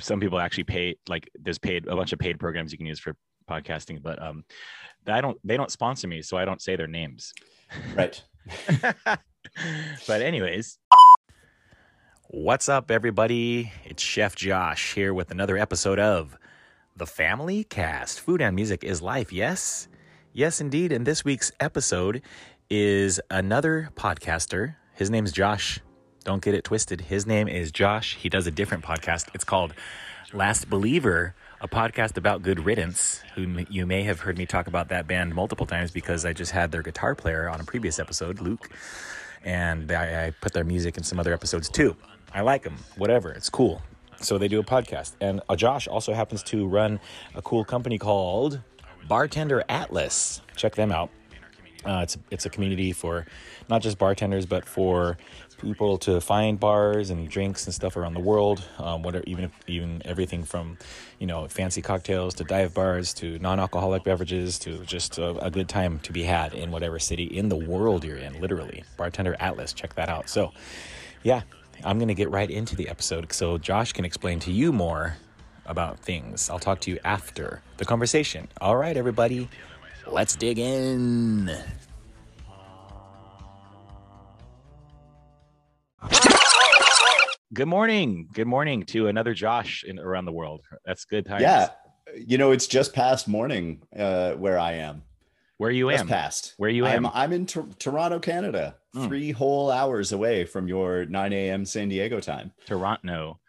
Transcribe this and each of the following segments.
some people actually pay like there's paid a bunch of paid programs you can use for podcasting, but um, I don't they don't sponsor me, so I don't say their names. Right. but anyways, what's up, everybody? It's Chef Josh here with another episode of the Family Cast. Food and music is life. Yes, yes, indeed. And this week's episode is another podcaster. His name's Josh. Don't get it twisted. His name is Josh. He does a different podcast. It's called Last Believer, a podcast about good riddance. Who you may have heard me talk about that band multiple times because I just had their guitar player on a previous episode, Luke, and I, I put their music in some other episodes too. I like them. Whatever. It's cool. So they do a podcast, and uh, Josh also happens to run a cool company called Bartender Atlas. Check them out. Uh, it's it's a community for not just bartenders, but for people to find bars and drinks and stuff around the world. Um, whatever, even even everything from you know fancy cocktails to dive bars to non-alcoholic beverages to just a, a good time to be had in whatever city in the world you're in. Literally, Bartender Atlas. Check that out. So, yeah, I'm gonna get right into the episode so Josh can explain to you more about things. I'll talk to you after the conversation. All right, everybody, let's dig in. Good morning. Good morning to another Josh in around the world. That's good times. Yeah. You know, it's just past morning uh, where I am. Where you Just am? past. Where you I'm. I'm in Tor- Toronto, Canada. Hmm. Three whole hours away from your 9 a.m. San Diego time. Toronto.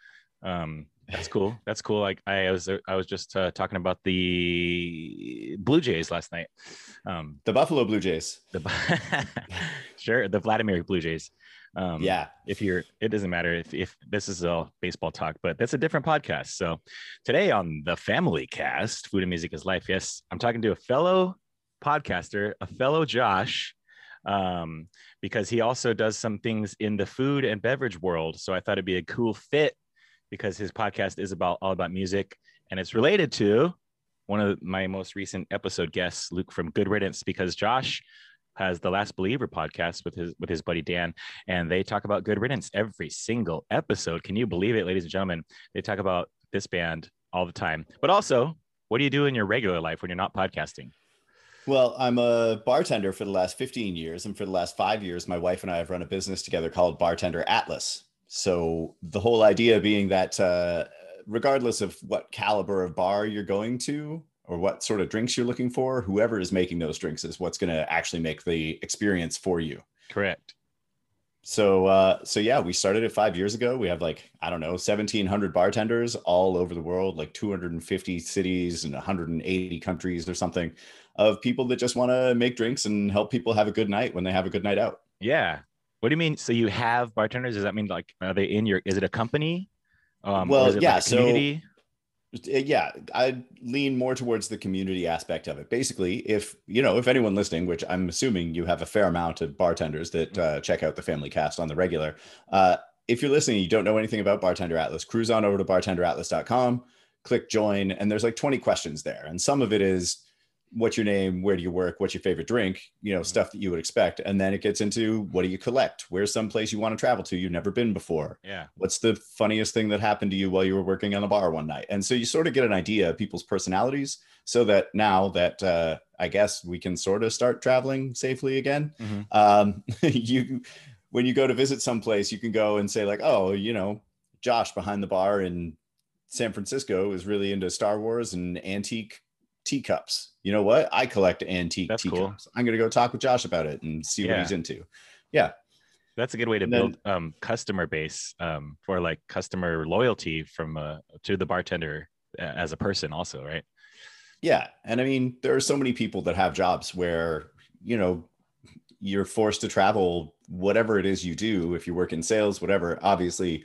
Um, that's cool. That's cool. Like I was, I was just uh, talking about the Blue Jays last night. Um, The Buffalo Blue Jays. the sure, the Vladimir Blue Jays. Um, yeah. if you're it doesn't matter if, if this is all baseball talk but that's a different podcast. So today on the family cast food and music is life. Yes i'm talking to a fellow podcaster a fellow josh um, because he also does some things in the food and beverage world. So i thought it'd be a cool fit because his podcast is about all about music. And it's related to one of my most recent episode guests luke from good riddance because josh has the Last Believer podcast with his with his buddy Dan, and they talk about Good Riddance every single episode. Can you believe it, ladies and gentlemen? They talk about this band all the time. But also, what do you do in your regular life when you're not podcasting? Well, I'm a bartender for the last 15 years. And for the last five years, my wife and I have run a business together called Bartender Atlas. So the whole idea being that uh, regardless of what caliber of bar you're going to, or what sort of drinks you're looking for, whoever is making those drinks is what's going to actually make the experience for you. Correct. So, uh, so yeah, we started it five years ago. We have like I don't know, seventeen hundred bartenders all over the world, like two hundred and fifty cities and one hundred and eighty countries or something, of people that just want to make drinks and help people have a good night when they have a good night out. Yeah. What do you mean? So you have bartenders? Does that mean like are they in your? Is it a company? Um, Well, yeah, Like so- community. Yeah, I lean more towards the community aspect of it. Basically, if you know, if anyone listening, which I'm assuming you have a fair amount of bartenders that uh, check out the Family Cast on the regular, uh, if you're listening, you don't know anything about Bartender Atlas, cruise on over to bartenderatlas.com, click join, and there's like 20 questions there, and some of it is what's your name, where do you work, what's your favorite drink, you know, stuff that you would expect, and then it gets into what do you collect, where's some place you want to travel to you've never been before, Yeah. what's the funniest thing that happened to you while you were working on a bar one night? And so you sort of get an idea of people's personalities so that now that uh, i guess we can sort of start traveling safely again Mhm. um, you when you go to visit someplace you can go and say like oh you know josh behind the bar in san francisco is really into star wars and antique teacups you know what i collect antique That's cool. teacups i'm going to go talk with josh about it and see what he's into yeah That's a good way to then- build um, customer base um, for like customer loyalty from uh, to the bartender uh, as a person, also, right? Yeah. And I mean, there are so many people that have jobs where, you know, you're forced to travel, whatever it is you do, if you work in sales, whatever. Obviously,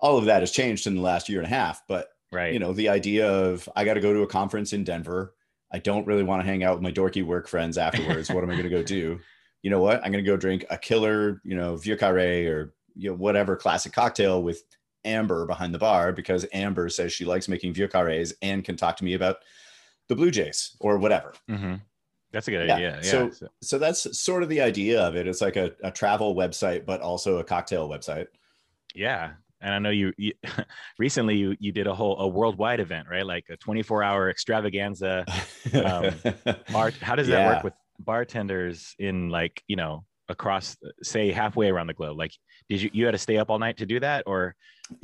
all of that has changed in the last year and a half. But, Right. you know, the idea of I got to go to a conference in Denver. I don't really want to hang out with my dorky work friends afterwards. what am I going to go do? You know what? I'm going to go drink a killer, you know, Vieux Carré or, you know, whatever classic cocktail with Amber behind the bar because Amber says she likes making Vieux Carrés and can talk to me about the Blue Jays or whatever. hmm That's a good Yeah, idea. Yeah. so- So- So that's sort of the idea of it. It's like a, a travel website, but also a cocktail website. yeah. And I know you, you recently you you did a whole a worldwide event, right? Like a 24 hour extravaganza. Um, bar, how does that Yeah. work with bartenders in like you know across say halfway around the globe? Like, did you you had to stay up all night to do that, or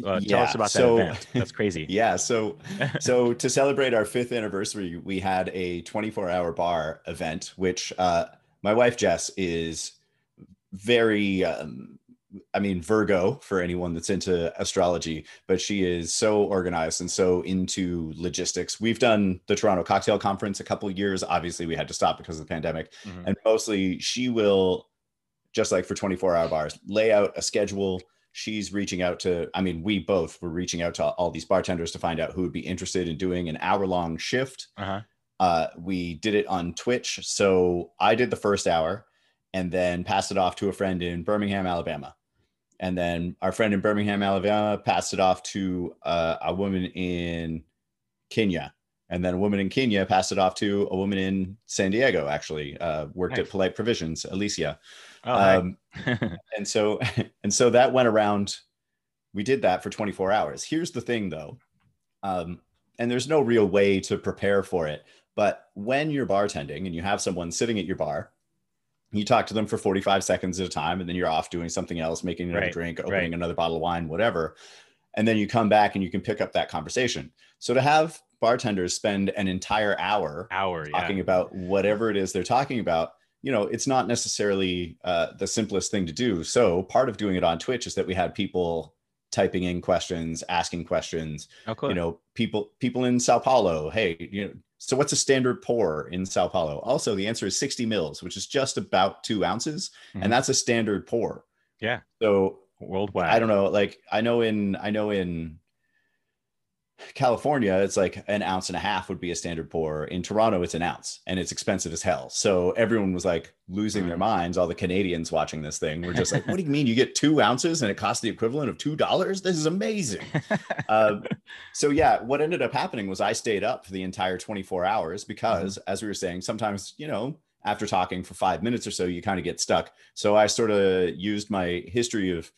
uh, tell us Yeah, about that so- event? That's crazy. yeah. So so to celebrate our fifth anniversary, we had a 24 hour bar event, which uh, my wife Jess is very, um, I mean, Virgo for anyone that's into astrology, but she is so organized and so into logistics. We've done the Toronto Cocktail Conference a couple of years. Obviously, we had to stop because of the pandemic. Mhm. And mostly she will, just like for 24 hour bars, lay out a schedule. She's reaching out to, I mean, we both were reaching out to all these bartenders to find out who would be interested in doing an hour long shift. Uh-huh. Uh, we did it on Twitch. So I did the first hour and then passed it off to a friend in Birmingham, Alabama. And then our friend in Birmingham, Alabama passed it off to uh, a woman in Kenya. And then a woman in Kenya passed it off to a woman in San Diego, actually, uh, worked Nice. at Polite Provisions, Alicia. Oh. Um, and so and so that went around we did that for 24 hours here's the thing though um, and there's no real way to prepare for it but when you're bartending and you have someone sitting at your bar you talk to them for 45 seconds at a time and then you're off doing something else making another Right, drink opening right. another bottle of wine whatever and then you come back and you can pick up that conversation so to have bartenders spend an entire hour hour. Yeah. talking about whatever it is they're talking about you know it's not necessarily uh, the simplest thing to do so part of doing it on twitch is that we had people typing in questions asking questions oh, cool. you know people people in sao paulo hey you know so what's a standard pour in sao paulo also the answer is 60 mils which is just about two ounces Mhm. and that's a standard pour Yeah. so worldwide. I don't know. Like I know in I know in California, it's like an ounce and a half would be a standard pour. In Toronto, it's an ounce, and it's expensive as hell. So everyone was like losing their Mm. minds. All the Canadians watching this thing were just like, "What do you mean you get two ounces and it costs the equivalent of two dollars? This is amazing." uh, so yeah, what ended up happening was I stayed up for the entire 24 hours because, as we were saying, sometimes you know after talking for five minutes or so, you kind of get stuck. So I sort of used my history of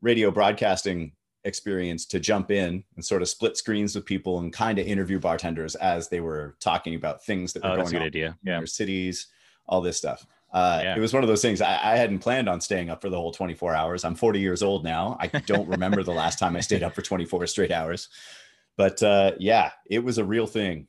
radio broadcasting experience to jump in and sort of split screens with people and kind of interview bartenders as they were talking about things that were oh, that's a going good on idea. in Yeah. their cities, all this stuff. Uh, Yeah. It was one of those things I, I hadn't planned on staying up for the whole 24 hours. I'm 40 years old now. I don't remember the last time I stayed up for 24 straight hours. But uh, yeah, it was a real thing.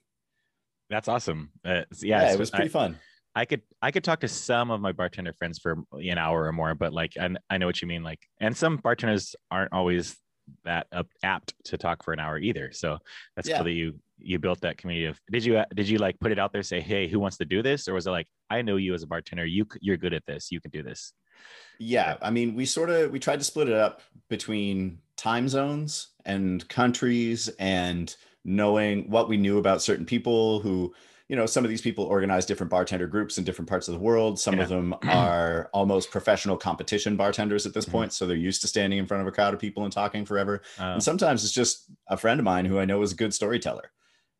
That's awesome. Uh, Yeah, yeah, it was pretty I, fun. I could I could talk to some of my bartender friends for an hour or more, but like I, I know what you mean. Like, and some bartenders aren't always that up, apt to talk for an hour either. So that's Yeah. cool that you you built that community of. Did you uh, did you like put it out there? Say, hey, who wants to do this? Or was it like, I know you as a bartender. You you're good at this. You can do this. Yeah, I mean, we sort of we tried to split it up between time zones and countries and knowing what we knew about certain people who, you know, some of these people organize different bartender groups in different parts of the world. Some of them are almost professional competition bartenders at this Mhm. point, so they're used to standing in front of a crowd of people and talking forever. Uh, And sometimes it's just a friend of mine who I know is a good storyteller.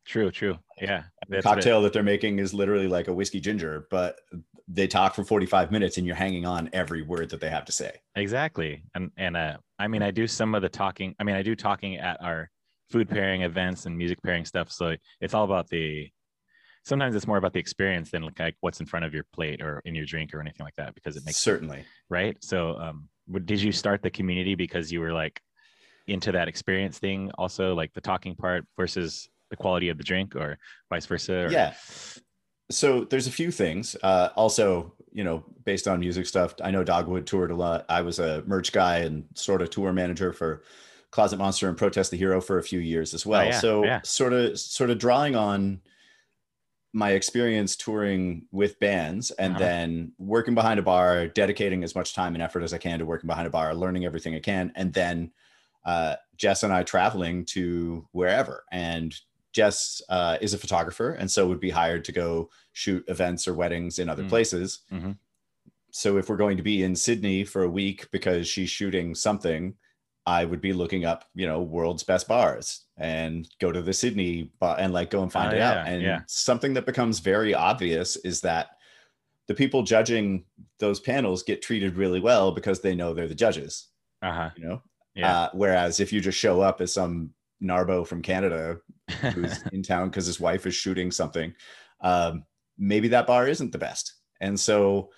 true, true. Yeah, The that's what it- cocktail that they're making is literally like a whiskey ginger, but they talk for 45 minutes and you're hanging on every word that they have to say. Exactly. And and uh I mean I do some of the talking. I mean I do talking at our food pairing events and music pairing stuff. So it's all about the sometimes it's more about the experience than like, what's in front of your plate or in your drink or anything like that because it makes Certainly. right. So um did you start the community because you were like into that experience thing also like the talking part versus the quality of the drink or vice versa? Or, Yeah. So there's a few things. Uh, also, you know, based on music stuff, I know Dogwood toured a lot. I was a merch guy and sort of tour manager for Closet Monster and Protest the Hero for a few years as well. Oh, yeah, so yeah. sort of sort of drawing on my experience touring with bands and Uh-huh. then working behind a bar, dedicating as much time and effort as I can to working behind a bar, learning everything I can, and then uh, Jess and I traveling to wherever. And Jess uh, is a photographer, and so would be hired to go shoot events or weddings in other Mm. places. Mhm. So if we're going to be in Sydney for a week because she's shooting something, I would be looking up, you know, world's best bars and go to the Sydney bar and like go and find Oh, it out. And yeah. something that becomes very obvious is that the people judging those panels get treated really well because they know they're the judges Uh-huh. you know Yeah. Uh, whereas if you just show up as some Narbo from Canada who's in town because his wife is shooting something, um, maybe that bar isn't the best. And so,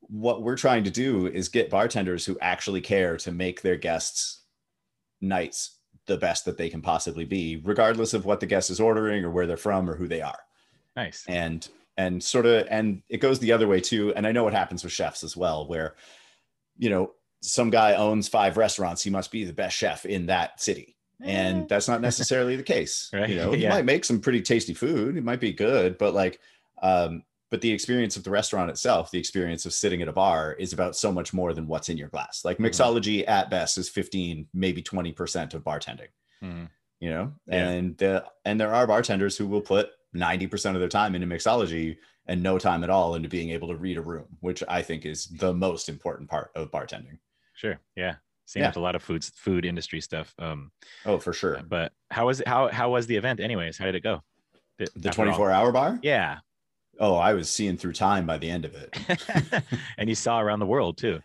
what we're trying to do is get bartenders who actually care to make their guests' nights the best that they can possibly be, regardless of what the guest is ordering or where they're from or who they are. nice. And and sort of and it goes the other way too. And I know what happens with chefs as well, where you know some guy owns five restaurants, he must be the best chef in that city. And that's not necessarily the case. Right. You know, he Yeah. might make some pretty tasty food. It might be good, but like, um, but the experience of the restaurant itself, the experience of sitting at a bar is about so much more than what's in your glass. Like Mhm. mixology at best is 15, maybe 20% of bartending, Mhm. you know? Yeah. And the, and there are bartenders who will put 90% of their time into mixology and no time at all into being able to read a room, which I think is the most important part of bartending. Sure. Yeah. Same Yeah. with a lot of foods, food industry stuff. Um, Oh, for sure. but how was it? How how was the event? Anyways, how did it go? The all- 24 hour bar? Yeah. Oh, I was seeing through time by the end of it. and you saw around the world too.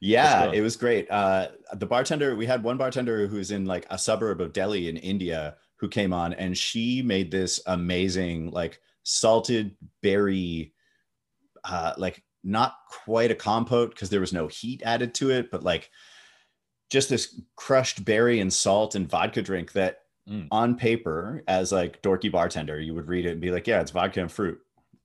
Yeah, it was great. Uh, the bartender, we had one bartender who's in like a suburb of Delhi in India who came on and she made this amazing, like salted berry, uh, like not quite a compote because there was no heat added to it, but like just this crushed berry and salt and vodka drink that Mm. on paper, as like dorky bartender, you would read it and be like, yeah, it's vodka and fruit.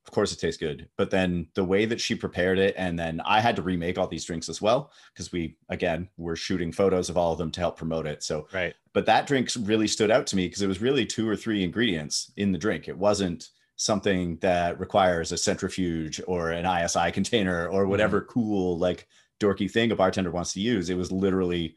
Of course it tastes good. But then the way that she prepared it, and then I had to remake all these drinks as well because we, again, were shooting photos of all of them to help promote it. So, Right. but that drink really stood out to me because it was really two or three ingredients in the drink. It wasn't something that requires a centrifuge or an ISI container or mm-hmm. whatever cool, like dorky thing a bartender wants to use. It was literally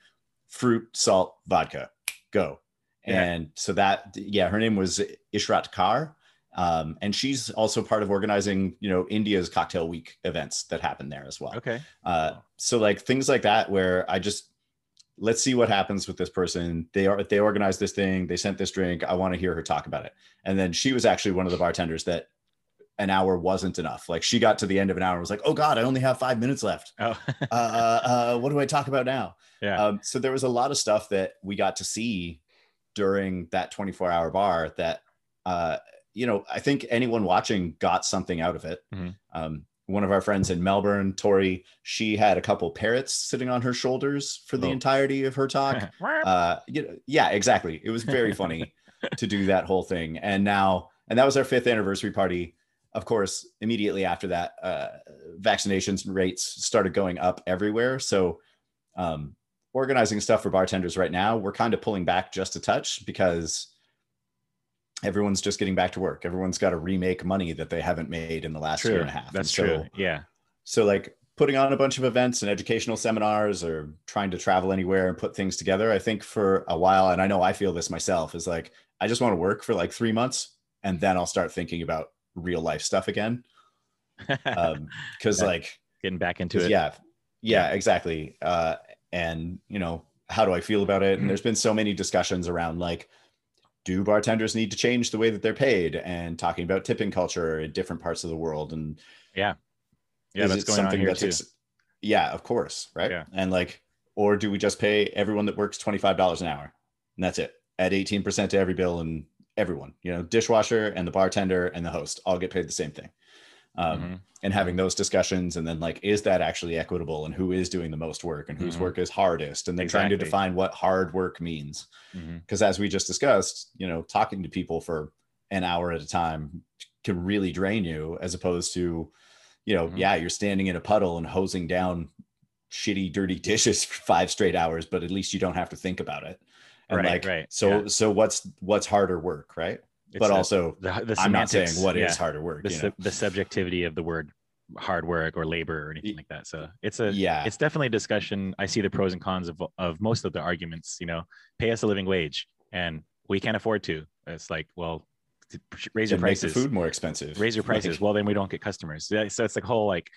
fruit, salt, vodka, go. Yeah. And so that, yeah, her name was Ishrat Kar. Um, and she's also part of organizing, you know, India's cocktail week events that happen there as well. Okay. Uh, so like things like that, where I just let's see what happens with this person. They are they organized this thing. They sent this drink. I want to hear her talk about it. And then she was actually one of the bartenders that an hour wasn't enough. Like she got to the end of an hour and was like, "Oh God, I only have five minutes left. Oh. Uh, uh, uh, what do I talk about now?" yeah. Um, so there was a lot of stuff that we got to see during that 24 hour bar that, uh, you know, I think anyone watching got something out of it. Mhm. Um, one of our friends in Melbourne, Tori, she had a couple parrots sitting on her shoulders for the Oh. entirety of her talk. uh, you know, yeah, exactly. It was very funny to do that whole thing. And now, and that was our fifth anniversary party. Of course, immediately after that, uh, vaccinations rates started going up everywhere. So, um, organizing stuff for bartenders right now, we're kind of pulling back just a touch because everyone's just getting back to work. Everyone's got to remake money that they haven't made in the last year and a half. That's so- true. Yeah. so like putting on a bunch of events and educational seminars or trying to travel anywhere and put things together, I think for a while, and I know I feel this myself, is like I just want to work for like three months and then I'll start thinking about real life stuff again. Um, cause Yeah. like Getting back into it. yeah, yeah, exactly. Uh, and you know, how do I feel about it? And there's been so many discussions around like, do bartenders need to change the way that they're paid and talking about tipping culture in different parts of the world and Yeah. Yeah. That's going on something here that's too. ex- yeah of course right Yeah. and like or do we just pay everyone that works $25 an hour and that's it add 18% to every bill and everyone you know dishwasher and the bartender and the host all get paid the same thing um, Mhm. and having those discussions and then like is that actually equitable and who is doing the most work and whose Mhm. work is hardest and then trying to define what hard work means because as we just discussed you know talking to people for an hour at a time can really drain you as opposed to you know Mhm. yeah you're standing in a puddle and hosing down shitty dirty dishes for five straight hours but at least you don't have to think about it and Right, like right, so yeah. so what's what's harder work right It's but the- also the, the i'm not saying what is yeah. harder work the, you know? the subjectivity of the word hard work or labor or anything like that. So it's a yeah it's definitely a discussion. I see the pros and cons of of most of the arguments. You know, pay us a living wage, and we can't afford to. It's like, well, t- raise your and make the prices, food more expensive raise your Like, prices. Well, then we don't get customers. So it's like a whole like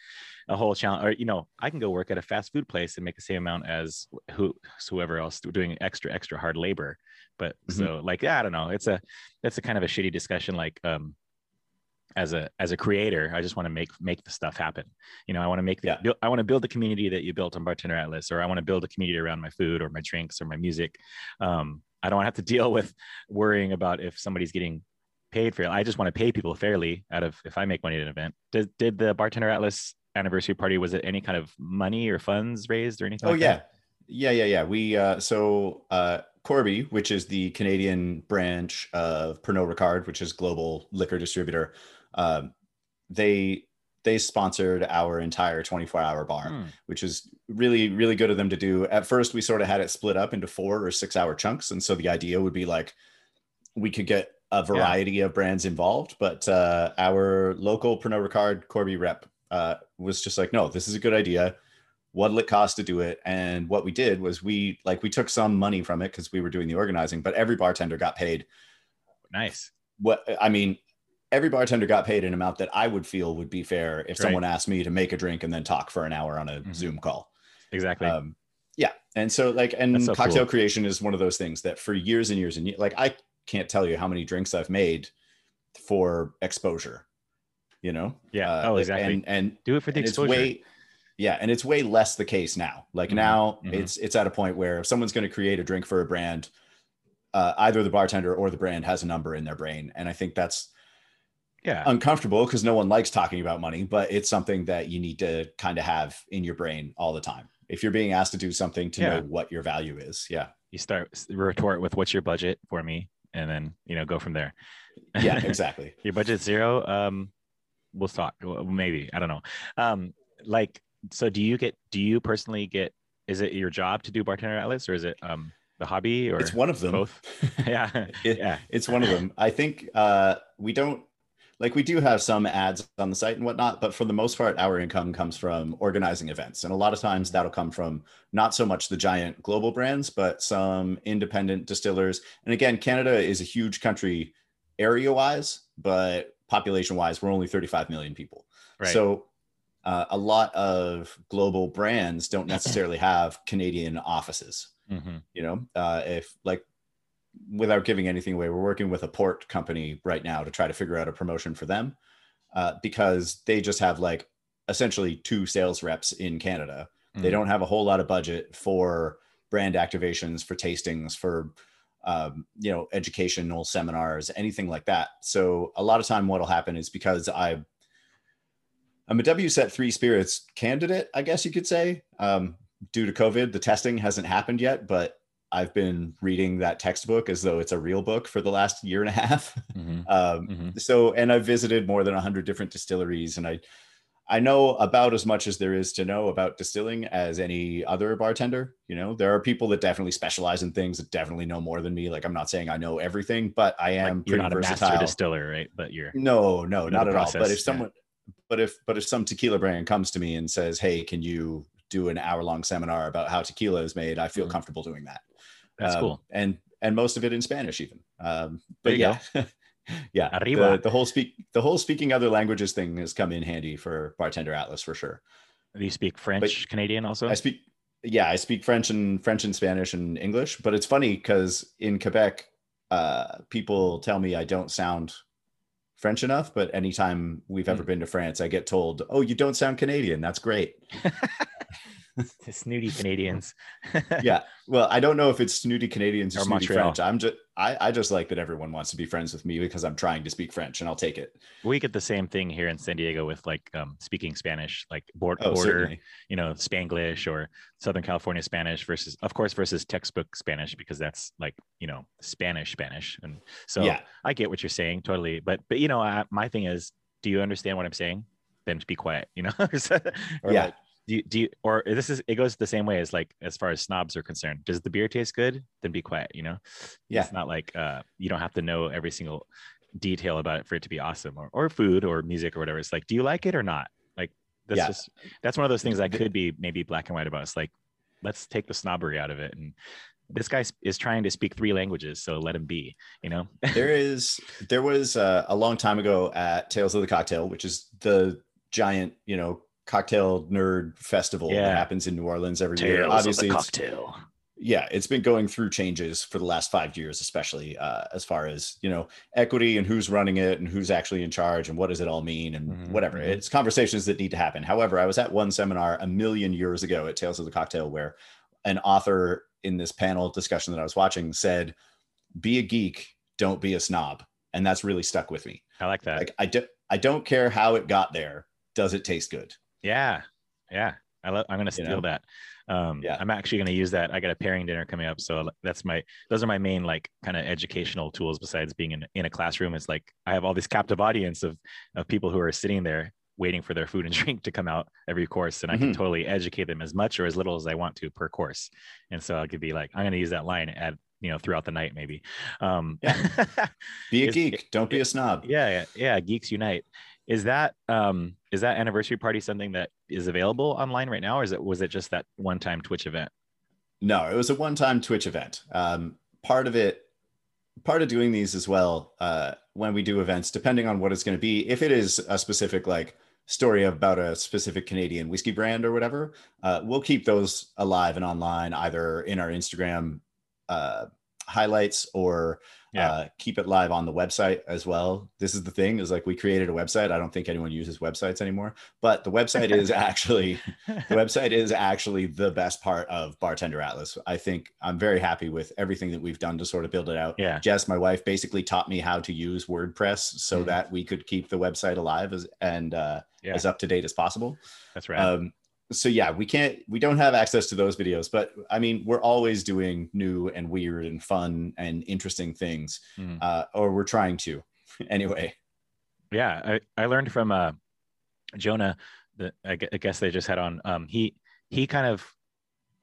a whole challenge. Or you know, I can go work at a fast food place and make the same amount as who whoever else doing extra extra hard labor. But Mhm. so like yeah, I don't know. It's a that's a kind of a shitty discussion. Like um, as a as a creator, I just want to make make the stuff happen. You know, I want to make the Yeah. build, I want to build the community that you built on Bartender Atlas, or I want to build a community around my food or my drinks or my music. Um, I don't have to deal with worrying about if somebody's getting paid for it. I just want to pay people fairly out of if I make money at an event. Did did the Bartender Atlas anniversary party was it any kind of money or funds raised or anything? Oh like yeah, that? yeah, yeah, yeah. We uh, so uh, Corby, which is the Canadian branch of Pernod Ricard, which is global liquor distributor, um, they they sponsored our entire 24 hour bar, Hmm. which is really really good of them to do. At first, we sort of had it split up into four or six hour chunks, and so the idea would be like we could get a variety of brands involved, but uh, our local Pernod Ricard Corby rep uh, was just like, no, this is a good idea what'll it cost to do it and what we did was we like we took some money from it because we were doing the organizing but every bartender got paid Nice. what i mean every bartender got paid an amount that i would feel would be fair if Right. someone asked me to make a drink and then talk for an hour on a Mhm. zoom call Exactly. um yeah and so like and so cocktail cool. creation is one of those things that for years and years and years like i can't tell you how many drinks i've made for exposure you know yeah. Uh, oh, exactly. and and Do it for the exposure. way yeah and it's way less the case now like Mhm, now mhm. it's it's at a point where if someone's going to create a drink for a brand uh, either the bartender or the brand has a number in their brain and i think that's yeah. uncomfortable because no one likes talking about money but it's something that you need to kind of have in your brain all the time if you're being asked to do something to Yeah. know what your value is yeah you start retort with what's your budget for me and then you know go from there. Yeah exactly. Your budget's zero um we'll talk Well, maybe i don't know. Um like so do you get do you personally get is it your job to do bartender atlas or is it um the hobby or it's one of them. both? Yeah. It- yeah. it's one of them. I think uh, we don't like we do have some ads on the site and whatnot, but for the most part, our income comes from organizing events, and a lot of times that'll come from not so much the giant global brands, but some independent distillers. And again, Canada is a huge country area-wise, but population-wise, we're only 35 million people. right So uh, a lot of global brands don't necessarily have Canadian offices Mhm. you know uh, if like without giving anything away we're working with a port company right now to try to figure out a promotion for them uh, because they just have like essentially two sales reps in canada they Mhm. don't have a whole lot of budget for brand activations for tastings for um, you know educational seminars anything like that so a lot of time what'll happen is because i i'm a wset 3 spirits candidate i guess you could say um, due to covid the testing hasn't happened yet but i've been reading that textbook as though it's a real book for the last year and a half. Mhm. um, Mhm. so and i've visited more than 100 different distilleries and i i know about as much as there is to know about distilling as any other bartender you know? There are people that definitely specialize in things that definitely know more than me. Like i'm not saying i know everything but i am Like, you're pretty not a versatile. master distiller right? But you're no no not at all. But process, if yeah. someone but if but if some tequila brand comes to me and says hey can you do an hour long seminar about how tequila is made? I feel Mhm. comfortable doing that that's um, cool. and and most of it in spanish even. Um but yeah. Yeah Arriba. the, the whole speak the whole speaking other languages thing has come in handy for bartender atlas for sure. Do you speak french canadian also? I speak yeah i speak french and french and spanish and english but it's funny because in quebec uh people tell me i don't sound french enough but anytime we've ever Hmm. been to france i get told oh you don't sound canadian. That's great snooty canadians. Yeah. Well i don't know if it's snooty canadians or, Or snooty Montreal. french. I'm just I, I just like that everyone wants to be friends with me because i'm trying to speak french and i'll take it. We get the same thing here in san diego with like um, speaking spanish like board, oh border certainly. you know spanglish or southern california spanish versus of course versus textbook spanish because that's like you know spanish spanish. And so yeah. I get what you're saying totally. But but you know I, my thing is do you understand what i'm saying? Then to be quiet you know? Or Yeah. like, do you, do you or this is it goes the same way as like as far as snobs are concerned. Does the beer taste good? Then be quiet you know? Yeah. it's not like uh you don't have to know every single detail about it for it to be awesome or, or food or music or whatever. It's like do you like it or not? Like that's Yeah. just that's one of those things that could be maybe black and white about. It's like let's take the snobbery out of it. And this guy is trying to speak three languages so let him be you know? There is there was uh, a long time ago at tales of the cocktail which is the giant you know cocktail nerd festival Yeah. that happens in new orleans every year Tales of obviously cocktail yeah, it's been going through changes for the last five years, especially uh, as far as you know equity and who's running it and who's actually in charge and what does it all mean and Mhm, whatever. mhm. It's conversations that need to happen. However, I was at one seminar a million years ago at Tales of the Cocktail where an author in this panel discussion that I was watching said, "Be a geek, don't be a snob," and that's really stuck with me. I like that. Like I do, I don't care how it got there. Does it taste good? Yeah, yeah. I love. I'm gonna You steal know? that. Um, Yeah. I'm actually gonna use that. I got a pairing dinner coming up, so that's my. Those are my main like kind of educational tools besides being in in a classroom. It's like I have all this captive audience of of people who are sitting there waiting for their food and drink to come out every course, and I can Mhm. totally educate them as much or as little as I want to per course. And so I could be like, I'm gonna use that line at you know throughout the night maybe. Um, Be a geek, don't be a snob. yeah yeah yeah geeks unite is that um is that anniversary party something that is available online right now or is it was it just that one time twitch event No, it was a one-time Twitch event. Um, part of it, part of doing these as well, uh, when we do events, depending on what it's going to be, if it is a specific like story about a specific Canadian whiskey brand or whatever, uh, we'll keep those alive and online, either in our Instagram uh, highlights or Yeah. uh, keep it live on the website as well. This is the thing: is like we created a website. I don't think anyone uses websites anymore, but the website is actually the website is actually the best part of bartender atlas i think i'm very happy with everything that we've done to sort of build it out yeah jess my wife basically taught me how to use wordpress so Mhm. that we could keep the website alive as and uh, Yeah. as up to date as possible that's right um, so yeah we can't we don't have access to those videos but i mean we're always doing new and weird and fun and interesting things Mhm. uh, or we're trying to anyway yeah i, I learned from uh jonah the I guess they just had on um he he kind of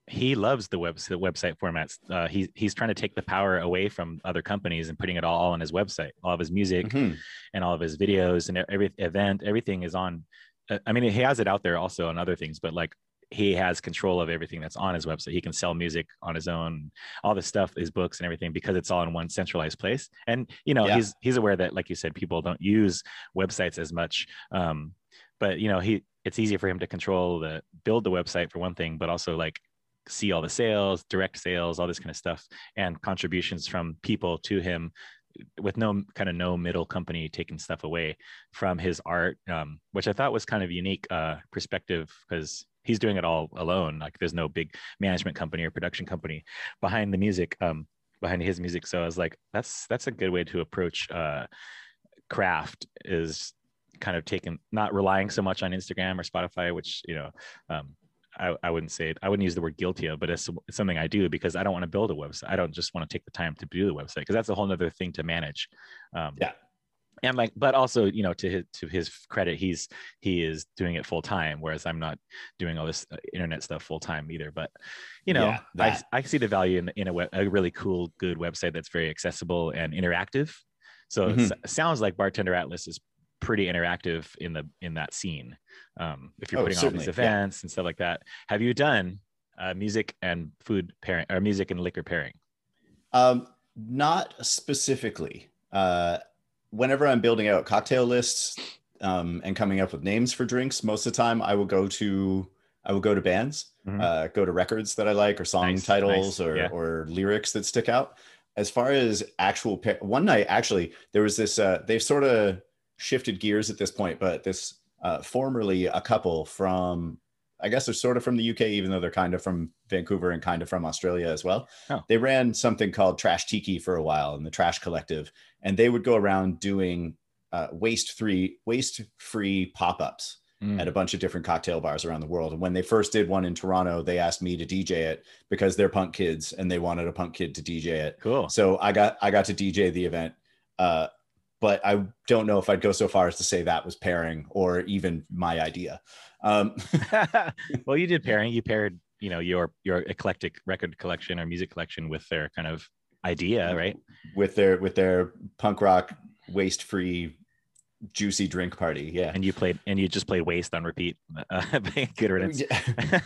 he loves the web the website formats uh he, he's trying to take the power away from other companies and putting it all on his website all of his music Mhm. and all of his videos and every event everything is on i mean he has it out there also on other things but like he has control of everything that's on his website. He can sell music on his own. All this stuff his books and everything because it's all in one centralized place. And you know Yeah. he's he's aware that like you said people don't use websites as much um but you know he it's easy for him to control the build the website for one thing but also like see all the sales direct sales all this kind of stuff and contributions from people to him with no kind of no middle company taking stuff away from his art um, which i thought was kind of unique uh, perspective because he's doing it all alone like there's no big management company or production company behind the music um, behind his music. So i was like that's that's a good way to approach uh, craft is kind of taking not relying so much on instagram or spotify which you know um, I, I wouldn't say it, I wouldn't use the word guilty of, but it's, it's something I do because I don't want to build a website. I don't just want to take the time to do the website because that's a whole nother thing to manage. Um, Yeah. And like, but also, you know, to his to his credit, he's he is doing it full time, whereas I'm not doing all this uh, internet stuff full time either. But you know, Yeah, I that- I see the value in in a, web, a really cool, good website that's very accessible and interactive. So Mhm. it sounds like Bartender Atlas is pretty interactive in the in that scene. Um, if you're Oh, putting on these certainly, yeah. events and stuff like that, have you done uh, music and food pairing or music and liquor pairing? Um, not specifically. Uh, whenever I'm building out cocktail lists um, and coming up with names for drinks, most of the time I will go to I will go to bands, Mhm. uh, go to records that I like, or song Nice, titles, nice, or yeah. or lyrics that stick out. As far as actual pa- one night, actually, there was this. Uh, they've sort of shifted gears at this point, but this uh, formerly a couple from I guess they're sort of from the UK, even though they're kind of from Vancouver and kind of from Australia as well. Oh. They ran something called Trash Tiki for a while in the Trash Collective, and they would go around doing uh, waste free waste free pop ups Mm. at a bunch of different cocktail bars around the world. And when they first did one in Toronto, they asked me to DJ it because they're punk kids and they wanted a punk kid to DJ it. Cool. So I got I got to DJ the event. Uh, but I don't know if I'd go so far as to say that was pairing or even my idea. Um, well, you did pairing. You paired, you know, your your eclectic record collection or music collection with their kind of idea, right? with their with their punk rock waste free juicy drink party. Yeah. And you played, and you just played Waste on repeat. Uh, good riddance.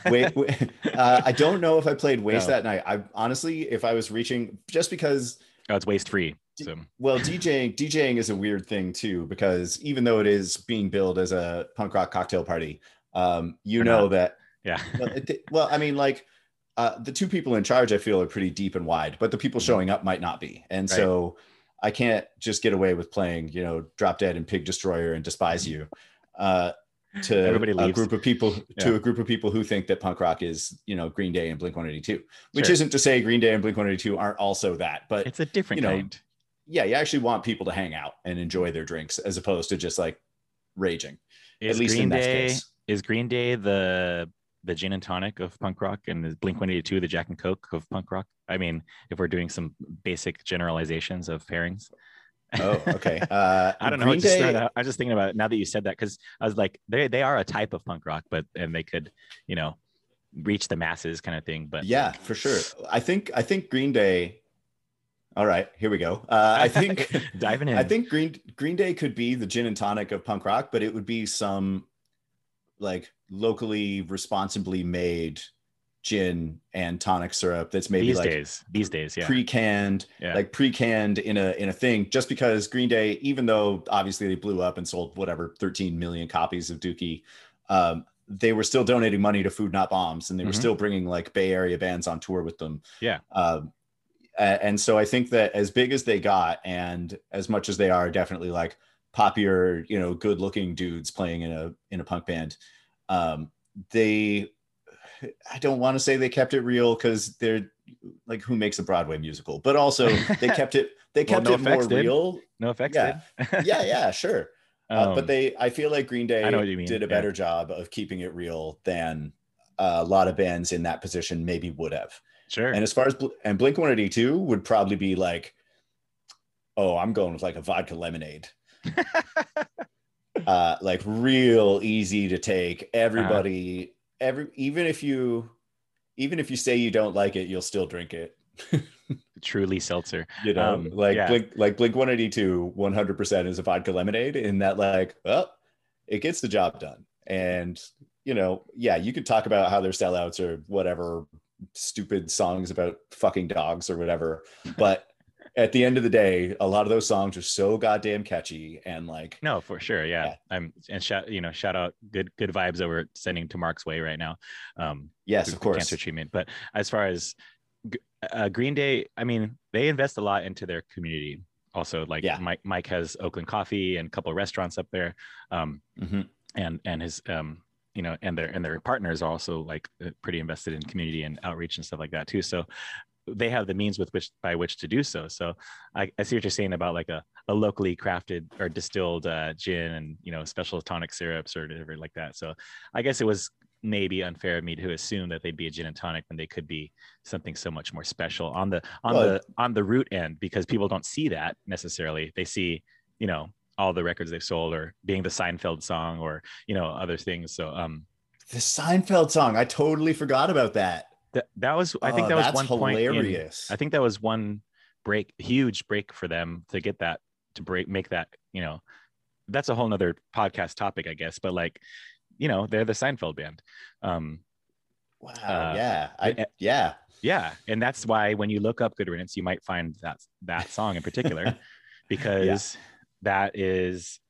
wait, wait uh, I don't know if I played Waste No. that night. I honestly, if I was reaching, just because, Oh, it's waste free. So well, DJing DJing is a weird thing too, because even though it is being billed as a punk rock cocktail party, um, you know not. that yeah, well, it, well, I mean, like uh, the two people in charge I feel are pretty deep and wide, but the people Mhm. showing up might not be. And Right. so I can't just get away with playing, you know, Drop Dead and Pig Destroyer and Despise You uh, to Mm-hmm. A group of people to a group of people who think that punk rock is, you know, Green Day and Blink 182, which Sure. isn't to say Green Day and Blink 182 aren't also that, but It's a different you know, kind. Yeah, you actually want people to hang out and enjoy their drinks as opposed to just like raging. Is at least Green in that Day case. is Green Day the the gin and tonic of punk rock and is Blink 182 the Jack and Coke of punk rock? I mean, if we're doing some basic generalizations of pairings. Oh, okay. Uh, I don't know. Green It Day, started out- I was just thinking about it now that you said that because I was like, they they are a type of punk rock, but and they could, you know, reach the masses kind of thing. But yeah, for sure. I think I think Green Day. All right, here we go. Uh, I think diving in. I think Green Green Day could be the gin and tonic of punk rock, but it would be some like locally responsibly made gin and tonic syrup that's maybe these like days, these days, yeah, pre-canned, yeah, like pre-canned in a in a thing. Just because Green Day, even though obviously they blew up and sold whatever 13 million copies of Dookie, um, they were still donating money to Food Not Bombs, and they were Mhm. still bringing like Bay Area bands on tour with them. Yeah. Um, a- and so I think that as big as they got, and as much as they are definitely like popular, you know, good-looking dudes playing in a in a punk band, um, they. I don't want to say they kept it real because they're like who makes a Broadway musical, but also they kept it they Well, kept NoFX it more did. real. NoFX. yeah. Yeah, yeah, sure. Uh, but Um, they, I feel like Green Day I know what you mean, did a yeah. better job of keeping it real than uh, a lot of bands in that position maybe would have. Sure. And as far as and Blink 182 would probably be like, oh, I'm going with like a vodka lemonade. uh, like real easy to take. Everybody, every even if you even if you say you don't like it, you'll still drink it. Truly seltzer. You know, Um, like yeah. Blink like Blink 182 100% is a vodka lemonade in that like, well, it gets the job done. And you know, yeah, you could talk about how they're sellouts or whatever stupid songs about fucking dogs or whatever, but at the end of the day, a lot of those songs are so goddamn catchy and like No, for sure. Yeah. Yeah. I'm and shout you know shout out good good vibes that we're sending to Mark's way right now. Um, yes, of course. cancer treatment. But as far as uh, Green Day, I mean, they invest a lot into their community. Also, like Yeah. Mike, Mike has Oakland Coffee and a couple of restaurants up there, um, Mhm. and and his um, you know, and their and their partners are also like uh, pretty invested in community and outreach and stuff like that too. So they have the means with which by which to do so. So I, I see what you're saying about like a, a locally crafted or distilled uh, gin and you know special tonic syrups or whatever like that. So I guess it was maybe unfair of me to assume that they'd be a gin and tonic when they could be something so much more special on the on Well, the on the root end because people don't see that necessarily. They see you know all the records they've sold or being the Seinfeld song or you know other things. So um The Seinfeld song, I totally forgot about that. that that was I think Oh, that was one point. in- hilarious. I think that was one break, huge break for them to get that to break, make that, you know, that's a whole nother podcast topic, I guess. But like, you know, they're the Seinfeld band. Um, wow, uh, yeah. I yeah. yeah. And that's why when you look up Good Riddance, you might find that that song in particular, because that is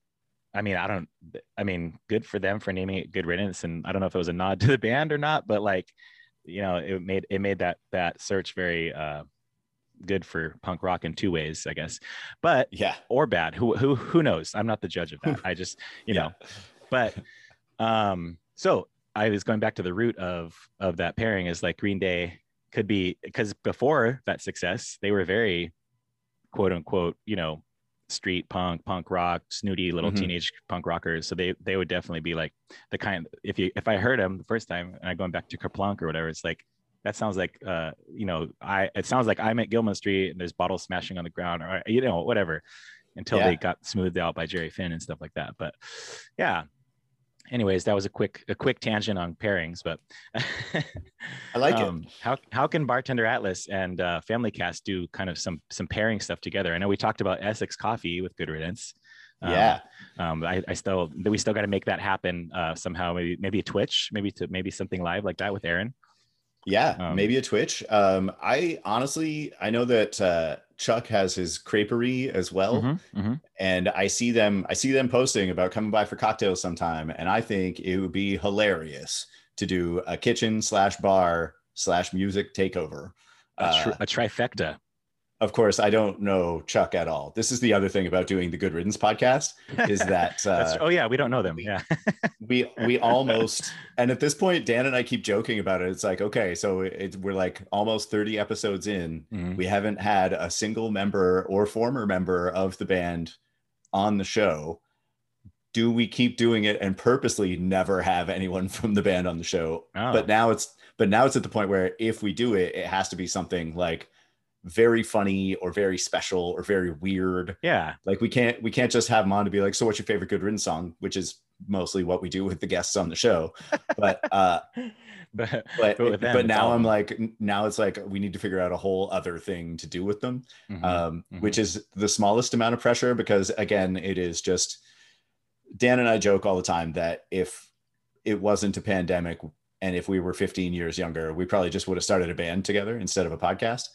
I mean, I don't I mean, good for them for naming it Good Riddance. And I don't know if it was a nod to the band or not, but like, you know, it made it made that that search very uh good for punk rock in two ways, I guess. But Yeah. or bad. Who who who knows? I'm not the judge of that. I just, you Yeah. know. But um so I was going back to the root of of that pairing is like Green Day could be because before that success, they were very quote unquote, you know, street punk, punk rock, snooty little Mhm. teenage punk rockers. So they they would definitely be like the kind if you if I heard them the first time and I going back to Kerplunk or whatever, it's like that sounds like uh you know I it sounds like I'm at Gilman Street and there's bottles smashing on the ground or you know whatever until Yeah. they got smoothed out by Jerry Finn and stuff like that. But yeah. Anyways, that was a quick a quick tangent on pairings, but I like it. um, How how can Bartender Atlas and uh, Family Cast do kind of some some pairing stuff together? I know we talked about Essex Coffee with Good Riddance. Um, yeah. um, I, I still we still got to make that happen uh, somehow. Maybe maybe a Twitch, maybe to maybe something live like that with Aaron. Yeah, Um, maybe a Twitch. Um, I honestly, I know that uh, Chuck has his creperie as well, Mhm, mhm. and I see them. I see them posting about coming by for cocktails sometime, and I think it would be hilarious to do a kitchen slash bar slash music takeover. A, tri- Uh, a trifecta. Of course, I don't know Chuck at all. This is the other thing about doing the Good Riddance podcast is that uh, oh yeah, we don't know them. we- Yeah. we we almost and at this point Dan and I keep joking about it. It's like okay, so it, we're like almost 30 episodes in. Mhm. We haven't had a single member or former member of the band on the show. Do we keep doing it and purposely never have anyone from the band on the show? Oh. But now it's but now it's at the point where if we do it, it has to be something like very funny or very special or very weird. Yeah. Like we can't we can't just have them on to be like, so what's your favorite good riddance song? Which is mostly what we do with the guests on the show. But uh But but But them, but now I'm like now it's like we need to figure out a whole other thing to do with them. Mhm. Um, mhm. which is the smallest amount of pressure because again, it is just Dan and I joke all the time that if it wasn't a pandemic and if we were 15 years younger, we probably just would have started a band together instead of a podcast.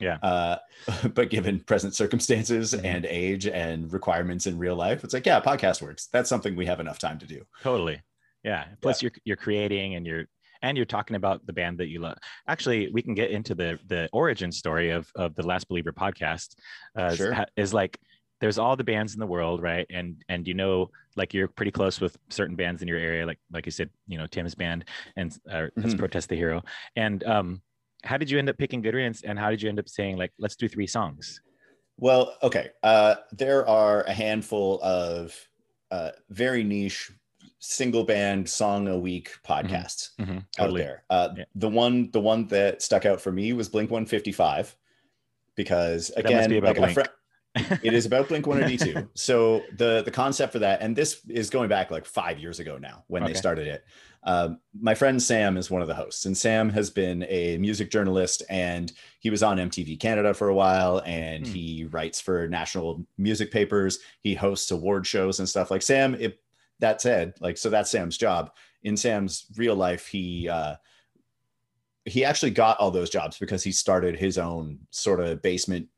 Mhm. Uh, but given present circumstances Mhm. and age and requirements in real life, it's like, yeah, podcast works. That's something we have enough time to do. Totally. Yeah. Plus you're you're creating and you're and you're talking about the band that you love. Actually, we can get into the the origin story of of the Last Believer podcast. Uh, Sure. is- Is like there's all the bands in the world, right? And and you know, like you're pretty close with certain bands in your area, like like you said, you know, Tim's band and uh, that's Mhm. Protest the Hero. And um, how did you end up picking Good Riddance? And how did you end up saying like, let's do three songs? Well, okay. Uh, there are a handful of uh, very niche single band song a week podcasts Mhm, out Totally. there. Uh, Yeah. The one, the one that stuck out for me was Blink One Fifty Five, because again, be like fri- it is about Blink One Eighty Two. so the the concept for that, and this is going back like five years ago now when Okay. they started it. Um, my friend Sam is one of the hosts, and Sam has been a music journalist, and he was on MTV Canada for a while, and Hmm. he writes for national music papers. He hosts award shows and stuff. Like Sam, it, that said, like so that's Sam's job. In Sam's real life, he uh, he actually got all those jobs because he started his own sort of basement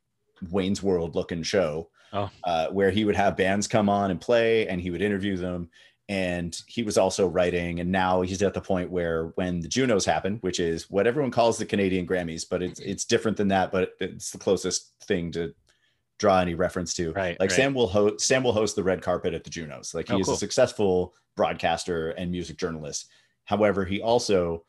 Wayne's World looking show, Oh. uh, where he would have bands come on and play, and he would interview them. And he was also writing, and now he's at the point where when the Junos happen, which is what everyone calls the Canadian Grammys, but it's it's different than that, but it's the closest thing to draw any reference to. Right. Like right. Sam will host Sam will host the red carpet at the Junos. Like oh, he Oh, is cool. a successful broadcaster and music journalist. However, he also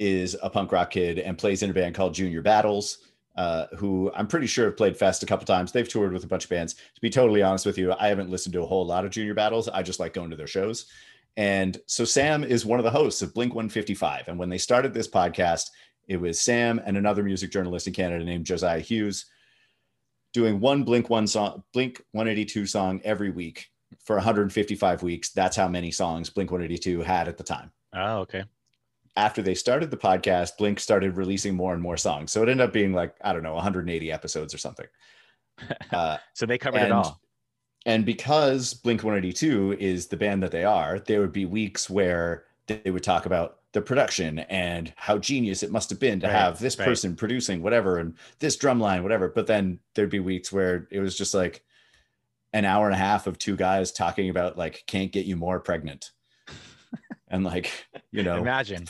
is a punk rock kid and plays in a band called Junior Battles, uh, who I'm pretty sure have played Fest a couple times. They've toured with a bunch of bands. To be totally honest with you, I haven't listened to a whole lot of Junior Battles. I just like going to their shows. And so Sam is one of the hosts of Blink 155. And when they started this podcast, it was Sam and another music journalist in Canada named Josiah Hughes doing one Blink one song, Blink 182 song every week for 155 weeks. That's how many songs Blink 182 had at the time. Oh, okay. After they started the podcast, Blink started releasing more and more songs. So it ended up being like, I don't know, 180 episodes or something. Uh, So they covered and, it all. and because Blink 182 is the band that they are, there would be weeks where they would talk about the production and how genius it must have been to Right, have this right. person producing whatever and this drum line, whatever. But then there'd be weeks where it was just like an hour and a half of two guys talking about like can't get you more pregnant. and like, you know, Imagine.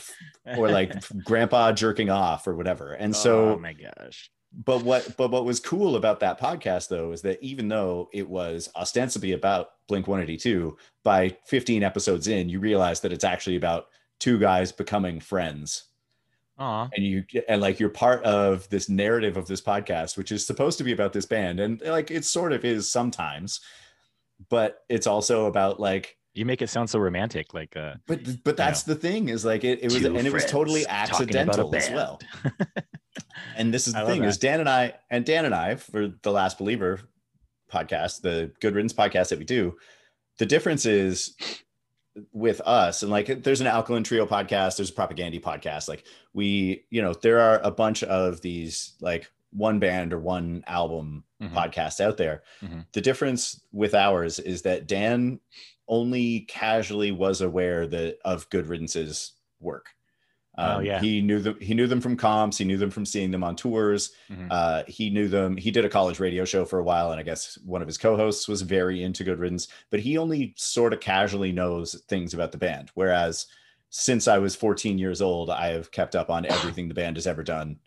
or like grandpa jerking off or whatever. And so oh my gosh. but what but what was cool about that podcast though is that even though it was ostensibly about blink 182 by 15 episodes in you realize that it's actually about two guys becoming friends Aw. and you and like you're part of this narrative of this podcast which is supposed to be about this band and like it sort of is sometimes but it's also about like You make it sound so romantic, like uh but but that's the thing is like it, it was and it was totally friends talking about a accidental as well and this is the thing is. Dan and I and Dan and I for the Last Believer podcast, the Good Riddance podcast that we do, the difference is with us and like there's an alkaline trio podcast there's a propagandhi podcast like we you know there are a bunch of these like one band or one album Mhm. podcasts out there Mhm. the difference with ours is that dan only casually was aware that of good riddance's work Oh, Um, yeah. he knew them he knew them from comps he knew them from seeing them on tours Mhm. uh, he knew them. He did a college radio show for a while, and I guess one of his co-hosts was very into Good Riddance. But he only sort of casually knows things about the band. Whereas since I was 14 years old, I have kept up on everything the band has ever done.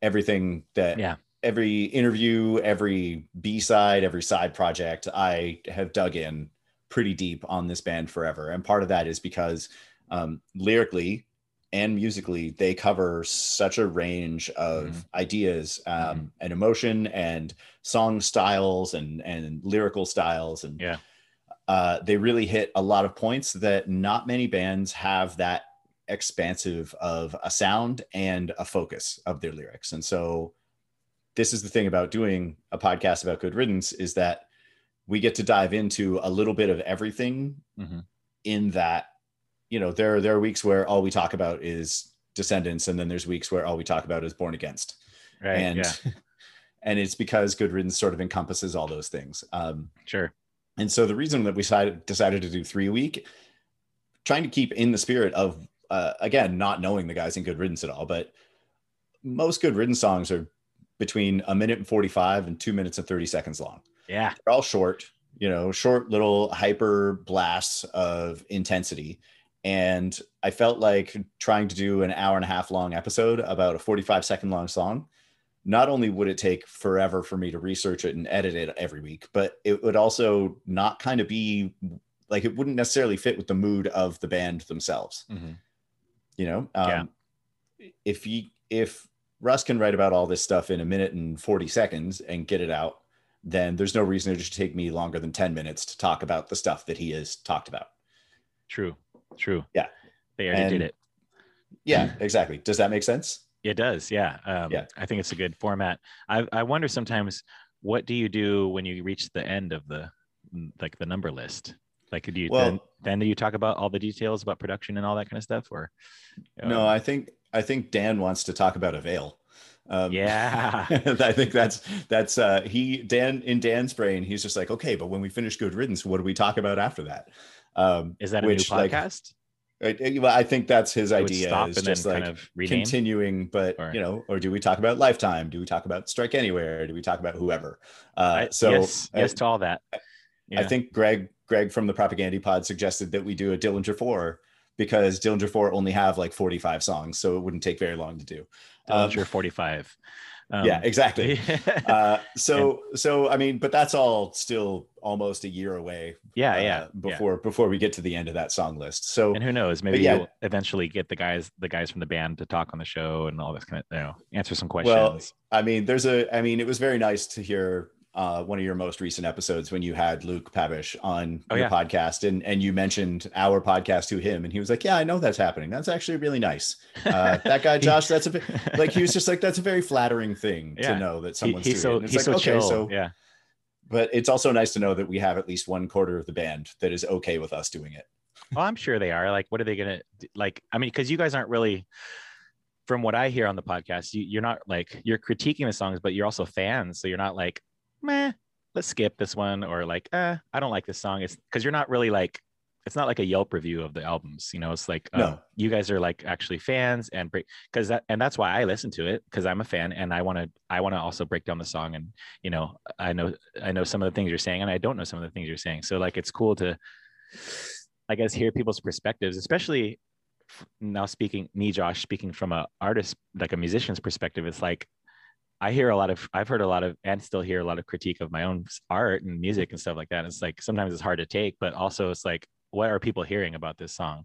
Everything that Yeah. every interview, every B-side, every side project, I have dug in pretty deep on this band forever. And part of that is because um, lyrically and musically, they cover such a range of Mhm. ideas um, Mhm. and emotion and song styles and and lyrical styles and Yeah. uh, they really hit a lot of points that not many bands have that expansive of a sound and a focus of their lyrics. And so this is the thing about doing a podcast about good riddance is that we get to dive into a little bit of everything Mhm. in that you know there there are weeks where all we talk about is Descendents and then there's weeks where all we talk about is born against Right. and yeah. and it's because good riddance sort of encompasses all those things um Sure. and so the reason that we decided, decided to do three a week, trying to keep in the spirit of, uh, again, not knowing the guys in Good Riddance at all, but most Good Riddance songs are between a minute and 45 and two minutes and 30 seconds long. Yeah. They're all short, you know, short little hyper blasts of intensity. And I felt like trying to do an hour and a half long episode about a 45 second long song. Not only would it take forever for me to research it and edit it every week, but it would also not kind of be like it wouldn't necessarily fit with the mood of the band themselves. Mhm. You know, Yeah. um, if you if Russ can write about all this stuff in a minute and 40 seconds and get it out, then there's no reason it should take me longer than 10 minutes to talk about the stuff that he has talked about. True. True. Yeah. They already did it. Yeah, exactly. Does that make sense? It does, yeah. Um, Yeah. I think it's a good format. I, I wonder sometimes, what do you do when you reach the end of the like the number list? Like, do you Well- then then do you talk about all the details about production and all that kind of stuff, or No, um, I think I think Dan wants to talk about Avail. Um, Yeah. I think that's that's uh, he Dan in Dan's brain. He's just like, okay, but when we finish Good Riddance, what do we talk about after that? Um, is that a which, new like, podcast? I, I- well, I think that's his idea. stop Is just like kind of continuing, but Or- you know, or do we talk about Lifetime? Do we talk about Strike Anywhere? Do we talk about whoever? Uh, so yes, uh, yes to all that. I think Greg Greg from the Propagandhi Pod suggested that we do a Dillinger Four because Dillinger Four only have like 45 songs, so it wouldn't take very long to do. Um, Dillinger 45. Um, yeah, exactly. uh, so so I mean, but that's all still almost a year away. yeah, uh, yeah, yeah. Before before we get to the end of that song list. So And who knows? Maybe yeah. you'll eventually get the guys, the guys from the band, to talk on the show and all this kind of, you know, answer some questions. Well, I mean, there's a. I mean, it was very nice to hear uh, one of your most recent episodes when you had Luke Pabich on Oh, your yeah. podcast, and and you mentioned our podcast to him, and he was like, "Yeah, I know that's happening. That's actually really nice." Uh, that guy, Josh, that's a bit like he was just like, "That's a very flattering thing Yeah. to know that He- someone's he's doing." so it. And it's he's like, so okay, chill. so yeah, but it's also nice to know that we have at least one quarter of the band that is okay with us doing it. well, I'm sure they are. Like, what are they gonna like? I mean, because you guys aren't really, from what I hear on the podcast, you, you're not like you're critiquing the songs, but you're also fans. So you're not like, meh, let's skip this one, or like, eh, I don't like this song. It's because you're not really like. It's not like a Yelp review of the albums, you know. It's like um, No. you guys are like actually fans and break because that and that's why I listen to it because I'm a fan and I want to I want to also break down the song and you know I know I know some of the things you're saying and I don't know some of the things you're saying. So like it's cool to I guess hear people's perspectives, especially now speaking me Josh speaking from a artist like a musician's perspective. It's like I hear a lot of I've heard a lot of and still hear a lot of critique of my own art and music and stuff like that. It's like sometimes it's hard to take, but also it's like what are people hearing about this song?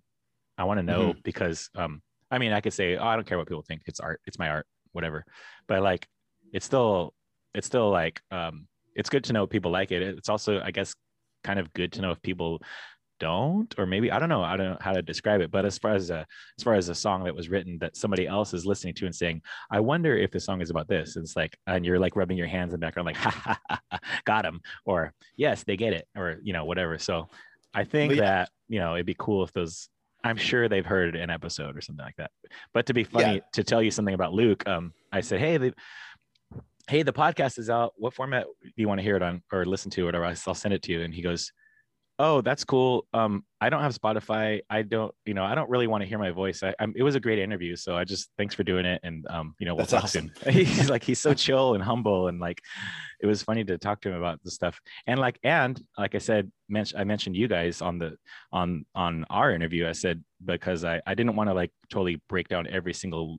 I want to know because um I mean I could say oh I don't care what people think. It's art. It's my art whatever. But like it's still it's still like um it's good to know people like it. It's also I guess kind of good to know if people don't or maybe I don't know I don't know how to describe it but as far as a as far as a song that was written that somebody else is listening to and saying I wonder if the song is about this and it's like and you're like rubbing your hands in the background like ha ha, ha, ha got him or yes they get it or you know whatever so I think that you know it'd be cool if those I'm sure they've heard an episode or something like that. But to be funny, Yeah. to tell you something about Luke, um, I said, "Hey, the, hey, the podcast is out. What format do you want to hear it on or listen to, or whatever? I'll send it to you." And he goes, oh that's cool. Um i don't have spotify. I don't you know i don't really want to hear my voice. I, I'm, it was a great interview so i just thanks for doing it and um you know we'll That's talk awesome. soon. He's like he's so chill and humble and like it was funny to talk to him about the stuff. And like and like i said mention i mentioned you guys on the on on our interview. I said because i i didn't want to like totally break down every single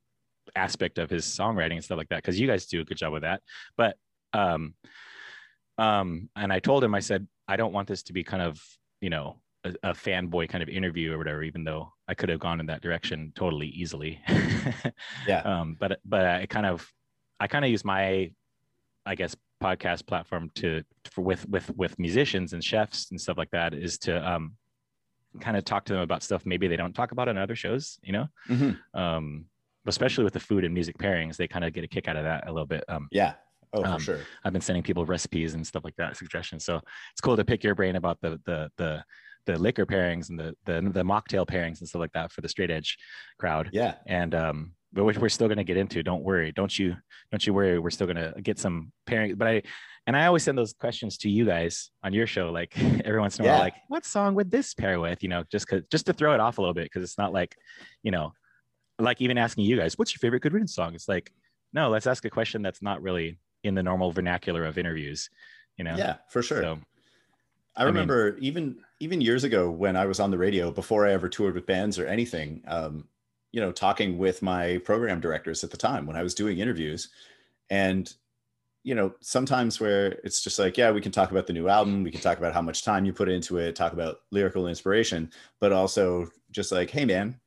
aspect of his songwriting and stuff like that because you guys do a good job with that. But um um and i told him i said i don't want this to be kind of you know a, a fanboy kind of interview or whatever even though i could have gone in that direction totally easily Yeah. um but but i kind of i kind of use my i guess podcast platform to for with with with musicians and chefs and stuff like that is to um kind of talk to them about stuff maybe they don't talk about on other shows you know Mhm. um especially with the food and music pairings they kind of get a kick out of that a little bit um Yeah. Oh, for Um, sure. I've been sending people recipes and stuff like that, suggestions. So it's cool to pick your brain about the the the the liquor pairings and the the the mocktail pairings and stuff like that for the straight edge crowd. Yeah. And um, but which we're still going to get into. Don't worry. Don't you don't you worry. We're still going to get some pairing. But I and I always send those questions to you guys on your show, like every once in a while, like what song would this pair with? You know, just cause just to throw it off a little bit because it's not like, you know, like even asking you guys, what's your favorite Good Riddance song? It's like, no, let's ask a question that's not really in the normal vernacular of interviews. You know. Yeah, for sure. So I mean- remember even even years ago when I was on the radio before I ever toured with bands or anything, um, you know, talking with my program directors at the time when I was doing interviews, and you know, sometimes where it's just like, yeah, we can talk about the new album, we can talk about how much time you put into it, talk about lyrical inspiration, but also just like, hey, man.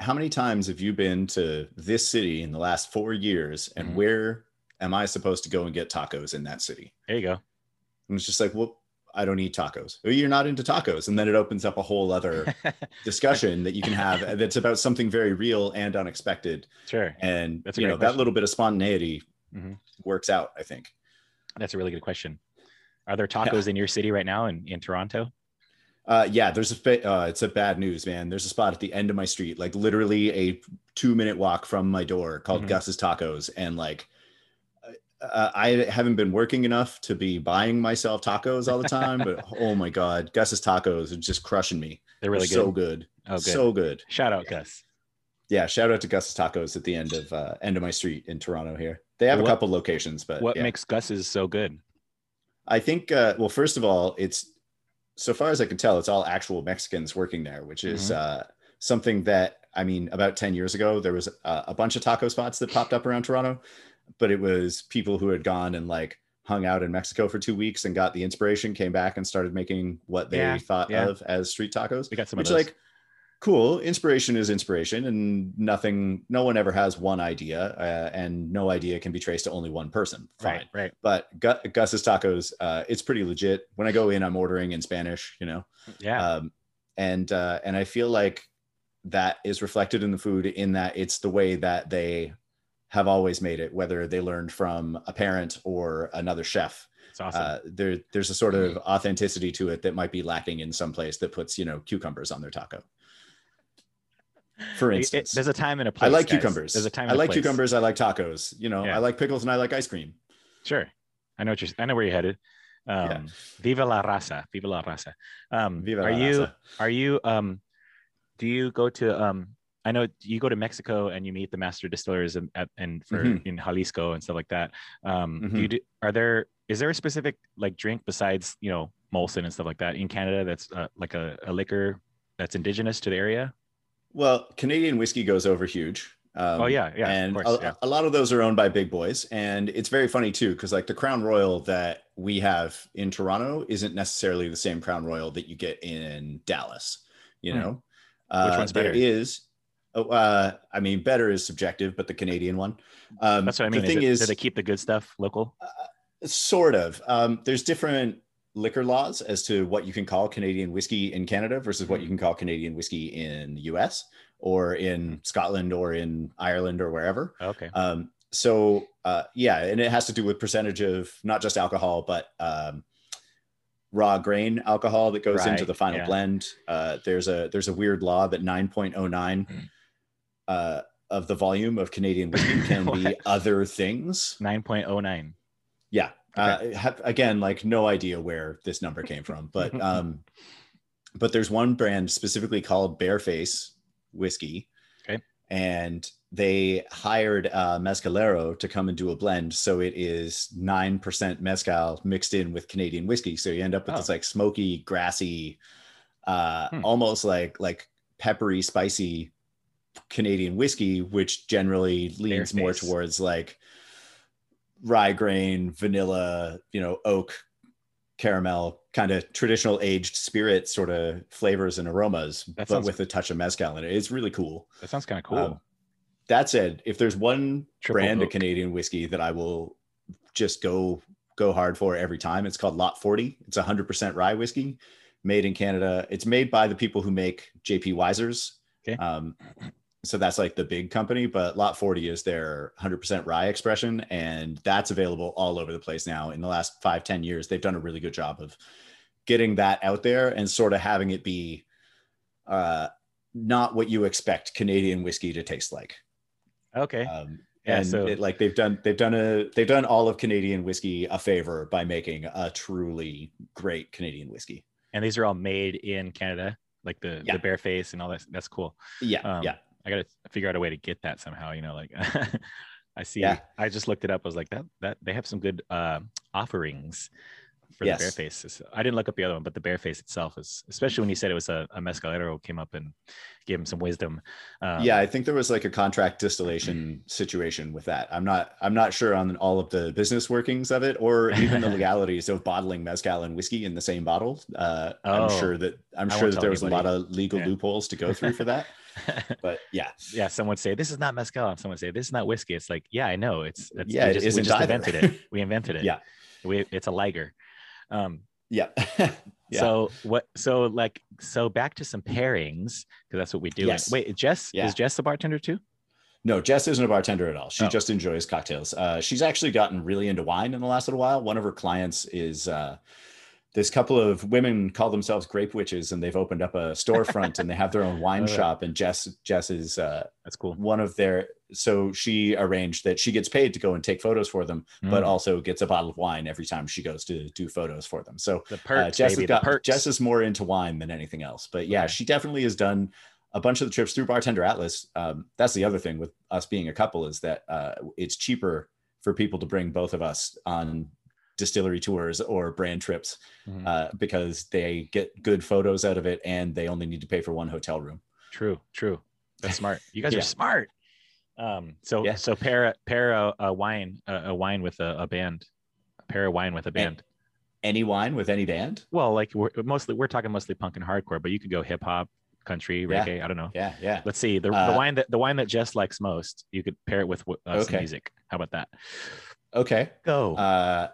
How many times have you been to this city in the last four years, and Mhm. where am I supposed to go and get tacos in that city? there you go. And it's just like, well, I don't eat tacos. Oh, you're not into tacos. And then it opens up a whole other discussion that you can have that's about something very real and unexpected. sure. And That's you know, that little bit of spontaneity Mhm. works out, I think. That's a really good question. Are there tacos in your city right now in, in Toronto? Uh, yeah, there's a uh, it's a bad news, man. There's a spot at the end of my street, like literally a two minute walk from my door called Mhm. Gus's Tacos. And like, uh, I haven't been working enough to be buying myself tacos all the time, but oh my God, Gus's Tacos are just crushing me. They're really They're good. so good. oh, good. So good. Shout out, Gus. Yeah, shout out to Gus's Tacos at the end of uh, end of my street in Toronto. Here, they have What- a couple locations, but What yeah. makes Gus's so good? I think, uh, well, first of all, it's so far as I can tell, it's all actual Mexicans working there, which is Mm-hmm. uh, something that I mean, about ten years ago, there was a, a bunch of taco spots that popped up around Toronto, but it was people who had gone and like hung out in Mexico for two weeks and got the inspiration, came back and started making what they Yeah, thought yeah. of as street tacos. We got some which like cool inspiration is inspiration and nothing no one ever has one idea uh, and no idea can be traced to only one person fine right, right. but Gu- gus's tacos uh, it's pretty legit when i go in i'm ordering in spanish you know Yeah. um, and uh, and i feel like that is reflected in the food in that it's the way that they have always made it whether they learned from a parent or another chef awesome. uh, there there's a sort of authenticity to it that might be lacking in some place that puts you know cucumbers on their taco for It- it- instance there's a time and a place. i like guys. cucumbers There's a time. i like place. cucumbers i like tacos you know Yeah. i like pickles and i like ice cream Sure. I know what you're. I know where you're headed. Um, Yeah. Viva la raza. Viva la raza. Um, Viva are la you? raza. Are you? Um, do you go to? Um, I know you go to Mexico and you meet the master distillers and and for Mhm. in Jalisco and stuff like that. Um, do Mhm. you do, are there? Is there a specific like drink besides you know Molson and stuff like that in Canada that's uh, like a, a liquor that's indigenous to the area? well canadian whiskey goes over huge um, Oh, yeah, yeah, of and course, a, yeah. a lot of those are owned by big boys and it's very funny too because like the crown royal that we have in toronto isn't necessarily the same crown royal that you get in dallas you Hmm. know Which uh, one's there better? is oh, uh, i mean better is subjective but the canadian one um, That's what I mean. the Is thing it, is do they keep the good stuff local? sort of um, there's different liquor laws as to what you can call canadian whiskey in canada versus what you can call canadian whiskey in the us or in scotland or in ireland or wherever Okay. um, so uh, yeah and it has to do with percentage of not just alcohol but um, raw grain alcohol that goes into the final yeah. blend uh, there's a there's a weird law that 9.09 Mm. Uh, of the volume of canadian whiskey can be other things Nine point oh nine. yeah Uh, have, again, like no idea where this number came from, but um, but there's one brand specifically called Bearface whiskey. Okay. And they hired uh, Mezcalero to come and do a blend, so it is nine percent mezcal mixed in with Canadian whiskey. So you end up with Oh. this like smoky, grassy, uh, Hmm. almost like like peppery, spicy Canadian whiskey, which generally leans more towards like rye grain, vanilla, you know, oak, caramel, kind of traditional aged spirit sort of flavors and aromas, That but with a touch of mezcal in it. It's really cool. That sounds kind of cool. Um, that said, if there's one Triple brand of. Canadian whiskey that I will just go go hard for every time, it's called Lot 40. It's 100% rye whiskey made in Canada. It's made by the people who make JP Wisers. Okay. Um, so that's like the big company, but Lot 40 is their 100% rye expression, and that's available all over the place now. In the last five ten years, they've done a really good job of getting that out there and sort of having it be uh, not what you expect Canadian whiskey to taste like. okay. Um, Yeah, and so- it, like they've done, they've done a, they've done all of Canadian whiskey a favor by making a truly great Canadian whiskey. and these are all made in Canada, like the Yeah. the Bearface and all that. That's cool. Yeah, Um, yeah, I got to figure out a way to get that somehow. You know, like I see. Yeah. I just looked it up. I was like, that that they have some good uh, offerings for Yes. the bearface. I didn't look up the other one, but the bearface itself is, especially when you said it was a, a mezcalero, came up and gave him some wisdom. Um, yeah. I think there was like a contract distillation situation with that. I'm not, I'm not sure on all of the business workings of it or even the legalities of bottling mezcal and whiskey in the same bottle. Uh, Oh. I'm sure that I'm I sure that there was a lot of legal Yeah. loopholes to go through for that. But yeah, yeah. Someone would say this is not mezcal, and someone would say this is not whiskey. It's like, yeah, I know. It's, it's Yeah, we just, we just invented it. We invented it. Yeah. We, it's a liger. Um, yeah, yeah. So what? So like, so back to some pairings because that's what we do. Yes. Wait, Jess Yeah. is Jess the bartender too? No, Jess isn't a bartender at all. She Oh. just enjoys cocktails. Uh, she's actually gotten really into wine in the last little while. One of her clients is uh, this couple of women call themselves grape witches, and they've opened up a storefront and they have their own wine shop. And Jess, Jess is uh, That's cool. one of their. So she arranged that she gets paid to go and take photos for them, but Mm. also gets a bottle of wine every time she goes to do photos for them. So the uh, Jess baby. has the got perks. Jess is more into wine than anything else. But yeah, Okay. she definitely has done a bunch of the trips through Bartender Atlas. Um, that's the other thing with us being a couple is that uh, it's cheaper for people to bring both of us on distillery tours or brand trips Mhm. uh, because they get good photos out of it and they only need to pay for one hotel room. True, true. That's smart. You guys Yeah. are smart. Um, so Yeah. so pair pair a, a wine a, a wine with a, a band, pair a wine with a band. Any wine with any band? well, like we're mostly we're talking mostly punk and hardcore, but you could go hip hop, country, Yeah. reggae. I don't know. Yeah, yeah. Let's see the, the Uh, wine that the wine that Jess likes most. You could pair it with uh, some Okay. music. How about that? Okay. Go. Uh,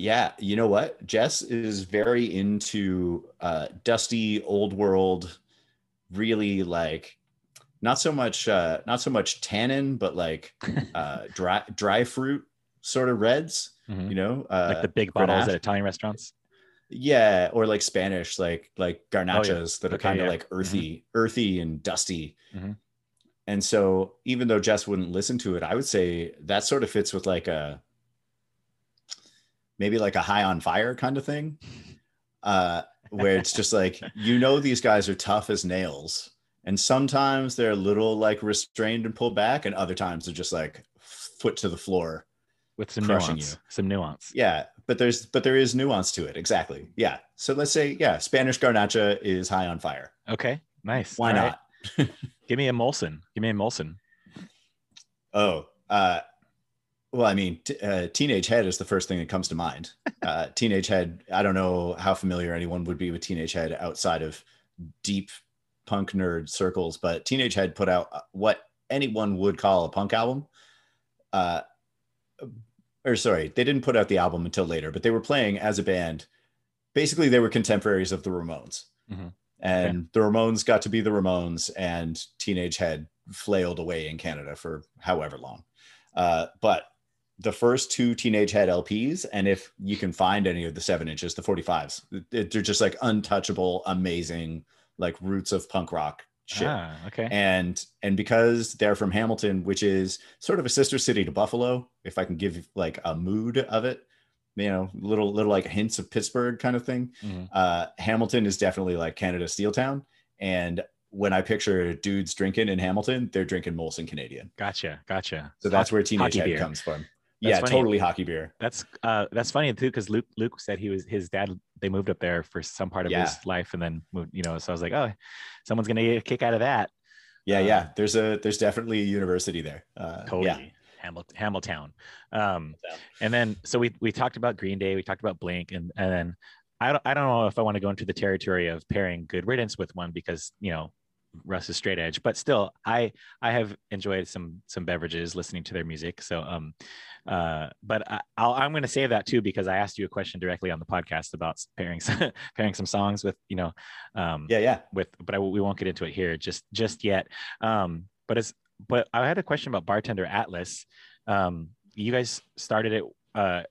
yeah, you know what? Jess is very into uh, dusty old world, really like not so much uh, not so much tannin, but like uh, dry dry fruit sort of reds. Mhm. You know, uh, like the big bottles at Italian restaurants. yeah, or like Spanish, like like garnachas that are Okay, kind of yeah. like earthy, earthy and dusty. Mhm. And so, even though Jess wouldn't listen to it, I would say that sort of fits with like a maybe like a high on fire kind of thing, uh, where it's just like you know these guys are tough as nails, and sometimes they're a little like restrained and pulled back, and other times they're just like foot to the floor. with some Crushing nuance. you. Some nuance. Yeah, but there's but there is nuance to it. Exactly. Yeah. So let's say yeah, Spanish Garnacha is high on fire. Okay, nice. Why All right. not? Give me a Molson. Give me a Molson. Oh, uh, well, I mean, t- uh, Teenage Head is the first thing that comes to mind. Uh, Teenage Head. I don't know how familiar anyone would be with Teenage Head outside of deep punk nerd circles, but Teenage Head put out uh, what anyone would call a punk album. Uh, or sorry, they didn't put out the album until later, but they were playing as a band. Basically, they were contemporaries of the Ramones. Mhm. And the Ramones got to be the Ramones, and Teenage Head flailed away in Canada for however long. Uh, but the first two Teenage Head LPs, and if you can find any of the seven inches, the 45s, it- they're just like untouchable, amazing, like roots of punk rock shit Ah, okay. and and because they're from Hamilton, which is sort of a sister city to Buffalo, if I can give like a mood of it, you know, little little like hints of Pittsburgh kind of thing. Mhm. Uh, Hamilton is definitely like Canada Steel Town, and when I picture dudes drinking in Hamilton, they're drinking Molson Canadian. Gotcha, gotcha. So that's where Teenage hockey Head beer. comes from. That's yeah, funny. totally hockey beer. That's uh that's funny too because Luke Luke said he was his dad they moved up there for some part of Yeah. his life and then moved you know so I was like oh someone's gonna get a kick out of that Yeah, Uh, yeah. There's a there's definitely a university there. Uh, totally Yeah. Hamilton Hamiltown um and then so we we talked about Green Day we talked about Blink and and then I don't I don't know if I want to go into the territory of pairing Good Riddance with one because you know Russ is straight edge but still I I have enjoyed some some beverages listening to their music so um uh but I, I'll, i'm going to say that too because i asked you a question directly on the podcast about pairing some, pairing some songs with you know um Yeah, yeah. with but I, we won't get into it here just just yet um but it's but i had a question about bartender atlas um you guys started it uh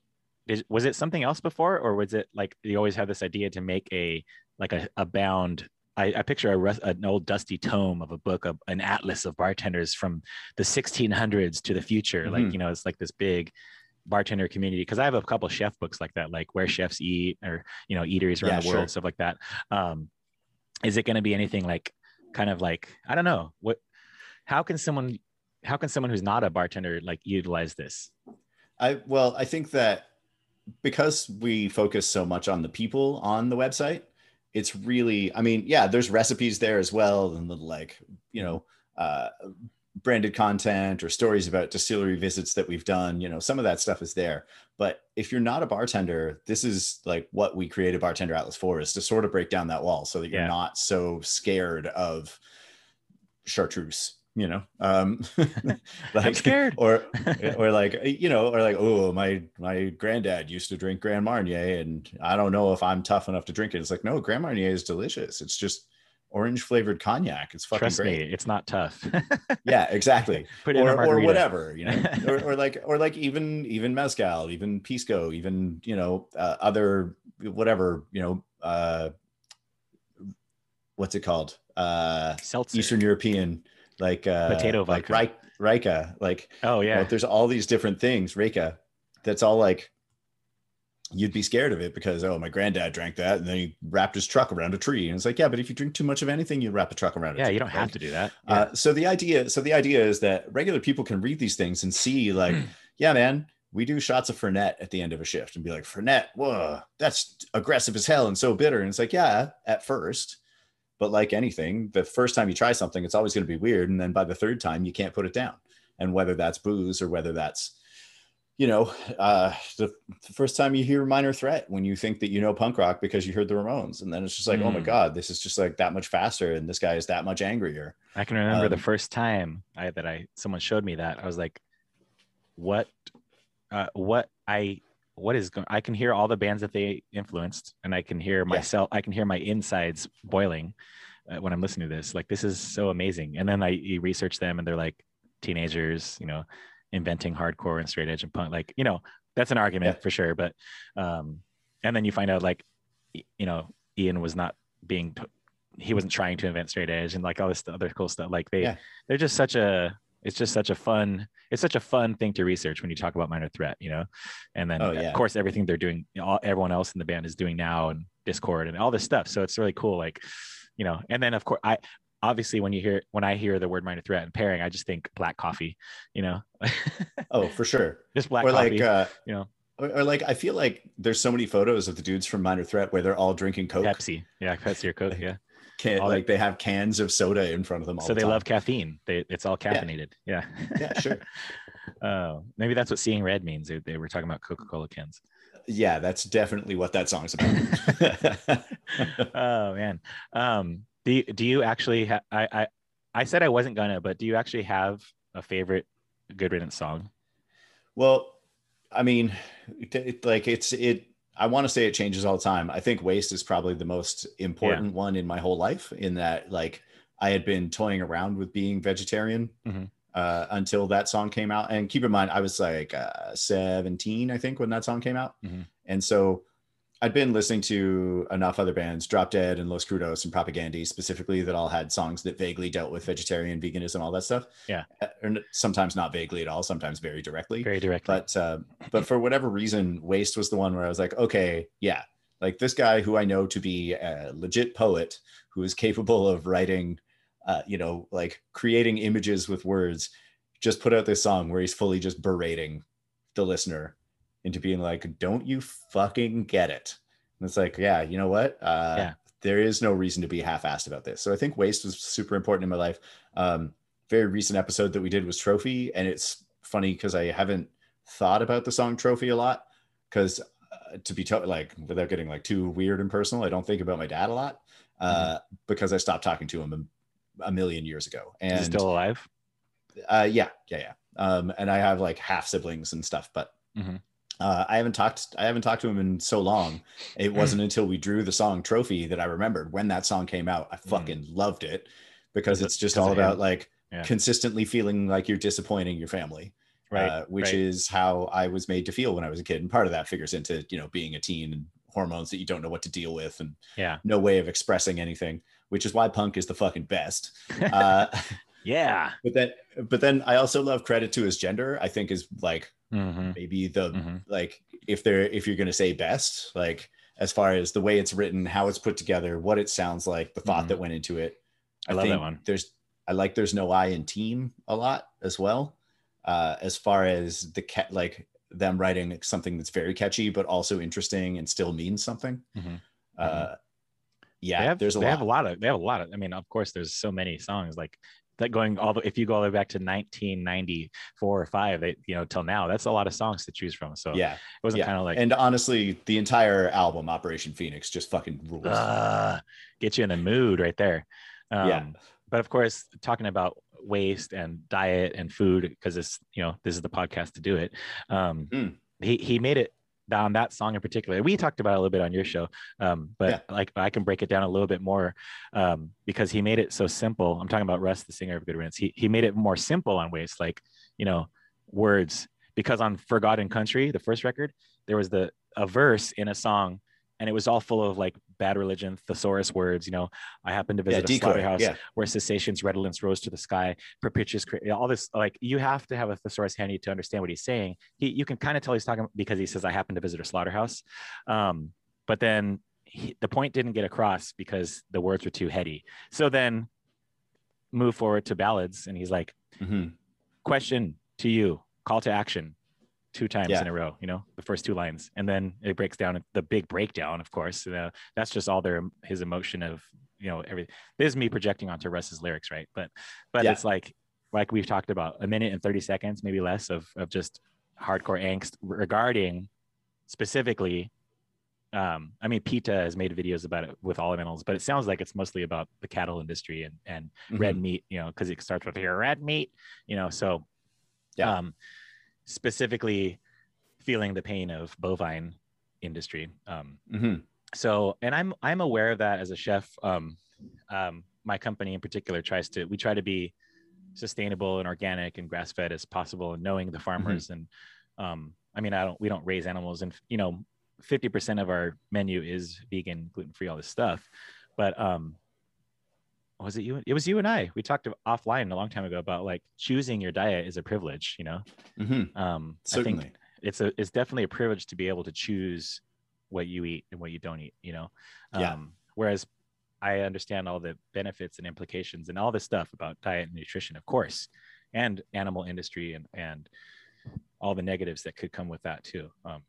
is, was it something else before or was it like you always have this idea to make a like a, a bound I, I picture a, an old dusty tome of a book, of an atlas of bartenders from the 1600s to the future. Like, Mhm. you know, it's like this big bartender community. Cause I have a couple chef books like that, like where chefs eat or, you know, eateries around Yeah, the world, sure. stuff like that. Um, is it going to be anything like kind of like, I don't know what, how can someone, how can someone who's not a bartender like utilize this? I well, I think that because we focus so much on the people on the website, it's really, I mean, yeah, there's recipes there as well, and little like, you know, uh, branded content or stories about distillery visits that we've done. You know, some of that stuff is there. But if you're not a bartender, this is like what we created Bartender Atlas for is to sort of break down that wall so that you're Yeah. not so scared of chartreuse. You know, um, I'm scared. or or like you know or like oh my my granddad used to drink grand marnier and i don't know if i'm tough enough to drink it. It's like no grand marnier is delicious. It's just orange flavored cognac. It's fucking Trust great. me, it's not tough. yeah exactly. Put it in a or, or whatever you know or, or like or like even even mezcal even pisco even you know uh, other whatever you know uh what's it called? Uh Seltzer. eastern european like uh Potato like vodka. Ri- Rika, like oh yeah. there's all these different things, Reka, that's all like you'd be scared of it because oh my granddad drank that and then he wrapped his truck around a tree and it's like yeah but if you drink too much of anything you wrap a truck around a Yeah, tree you don't have to do that. Yeah. uh, so the idea so the idea is that regular people can read these things and see like yeah man we do shots of fernet at the end of a shift and be like fernet whoa that's aggressive as hell and so bitter and it's like yeah at first but like anything the first time you try something it's always going to be weird and then by the third time you can't put it down and whether that's booze or whether that's you know uh the, the first time you hear minor threat when you think that you know punk rock because you heard the ramones and then it's just like oh my Mm. god this is just like that much faster and this guy is that much angrier I can remember the Um, first time I that I someone showed me that I was like, what, uh, what I what is going? I can hear all the bands that they influenced, and I can hear Yeah. myself. I can hear my insides boiling uh, when I'm listening to this. Like this is so amazing. And then I you research them, and they're like teenagers, you know, inventing hardcore and straight edge and punk. Like you know, that's an argument Yeah. for sure. But um, and then you find out like, you know, Ian was not being. He wasn't trying to invent straight edge and like all this other cool stuff. Like they, Yeah. they're just such a it's just such a fun it's such a fun thing to research when you talk about minor threat you know? And then Oh, of course everything they're doing all, everyone else in the band is doing now and Dischord and all this stuff. So it's really cool like you know and then of course i obviously when you hear when i hear the word minor threat and pairing i just think black coffee you know? Oh for sure. Just black or coffee like uh you know? or, or like i feel like there's so many photos of the dudes from minor threat where they're all drinking coke. Pepsi. Yeah pepsi or coke yeah Can, all like they have cans of soda in front of them all so the they time. love caffeine. They it's all Yeah. caffeinated. Yeah. Yeah sure. Oh maybe that's what seeing red means. They, they were talking about coca-cola cans. Yeah that's definitely what that song's about. Oh man. Um do you, do you actually ha- I, I i said i wasn't gonna but do you actually have a favorite good riddance song? Well i mean it- like it's it i want to say it changes all the time i think waste is probably the most important one in my whole life in that like i had been toying around with being vegetarian Mhm. uh, until that song came out and keep in mind i was like uh, 17 i think when that song came out Mhm. and so I'd been listening to enough other bands, Drop Dead and Los Crudos and Propagandhi specifically, that all had songs that vaguely dealt with vegetarian, veganism, all that stuff. Yeah. Uh, Or sometimes not vaguely at all, sometimes very directly. Very directly. But uh, but for whatever reason, Waste was the one where I was like, okay, yeah, like this guy who I know to be a legit poet who is capable of writing, uh, you know, like creating images with words, just put out this song where he's fully just berating the listener into being like, don't you fucking get it? And it's like, yeah, you know what? Uh, Yeah. There is no reason to be half-assed about this. So I think Waste was super important in my life. Um, very recent episode that we did was Trophy, and it's funny because I haven't thought about the song Trophy a lot because uh, to be to- like without getting like too weird and personal, I don't think about my dad a lot uh, because I stopped talking to him a, a million years ago. And still alive? uh, yeah, yeah, yeah. Um, and I have like half siblings and stuff, but Mhm. Uh, I haven't talked. I haven't talked to him in so long. It wasn't until we drew the song "Trophy" that I remembered when that song came out. I fucking loved it because Because it's just all about like Yeah. consistently feeling like you're disappointing your family, Right. uh, which right. is how I was made to feel when I was a kid. And part of that figures into you know being a teen and hormones that you don't know what to deal with and yeah. no way of expressing anything. Which is why punk is the fucking best. Uh, yeah. but then but then i also love credit to his gender i think is like hmm maybe the hmm like if they're if you're going to say best like as far as the way it's written how it's put together what it sounds like the thought Mhm. that went into it. I love that one. there's i like there's no i in team a lot as well. Uh as far as the cat like them writing something that's very catchy but also interesting and still means something. Mhm. uh yeah they have, there's a they lot. have a lot of they have a lot of i mean of course there's so many songs like that going all the if you go all the way back to 1994 or 5 they, you know till now that's a lot of songs to choose from so yeah it wasn't yeah. kind of like and honestly the entire album operation phoenix just fucking rules uh, get you in the mood right there um, Yeah. but of course talking about waste and diet and food because it's you know this is the podcast to do it um, Mm. he, he made it down that song in particular. We talked about it a little bit on your show um, but Yeah. like i can break it down a little bit more um, because he made it so simple. I'm talking about russ the singer of good riddance. He, he made it more simple on waste like you know words. Because on For God and Country the first record there was the a verse in a song and it was all full of like bad religion thesaurus words you know. I happened to yeah visit a slaughterhouse yeah. where cessation's redolence rose to the sky propitious all this like you have to have a thesaurus handy to understand what he's saying. He you can kind of tell he's talking because he says i happened to visit a slaughterhouse. Um but then he, the point didn't get across because the words were too heady. So then move forward to ballads and he's like Mhm. question to you call to action two times Yeah. in a row you know the first two lines and then it breaks down the big breakdown of course you know, that's just all their his emotion of you know everything this is me projecting onto russ's lyrics right but but Yeah. it's like like we've talked about a minute and 30 seconds maybe less of of just hardcore angst regarding specifically um i mean peta has made videos about it with all animals but it sounds like it's mostly about the cattle industry and and red Mhm. meat, you know, because it starts with here red meat, you know. So, Yeah. um, specifically feeling the pain of bovine industry. Um, Mhm. so, and I'm I'm aware of that as a chef. Um, um, my company in particular tries to we try to be sustainable and organic and grass fed as possible, and knowing the farmers. And um, I mean, I don't we don't raise animals, and you know, fifty percent of our menu is vegan, gluten free, all this stuff. But um, was it you? It was you and I. We talked offline a long time ago about like choosing your diet is a privilege. You know, Mhm. um, I certainly think it's a it's definitely a privilege to be able to choose what you eat and what you don't eat. You know, Yeah. um, whereas I understand all the benefits and implications and all this stuff about diet and nutrition, of course, and animal industry and and all the negatives that could come with that too. Um,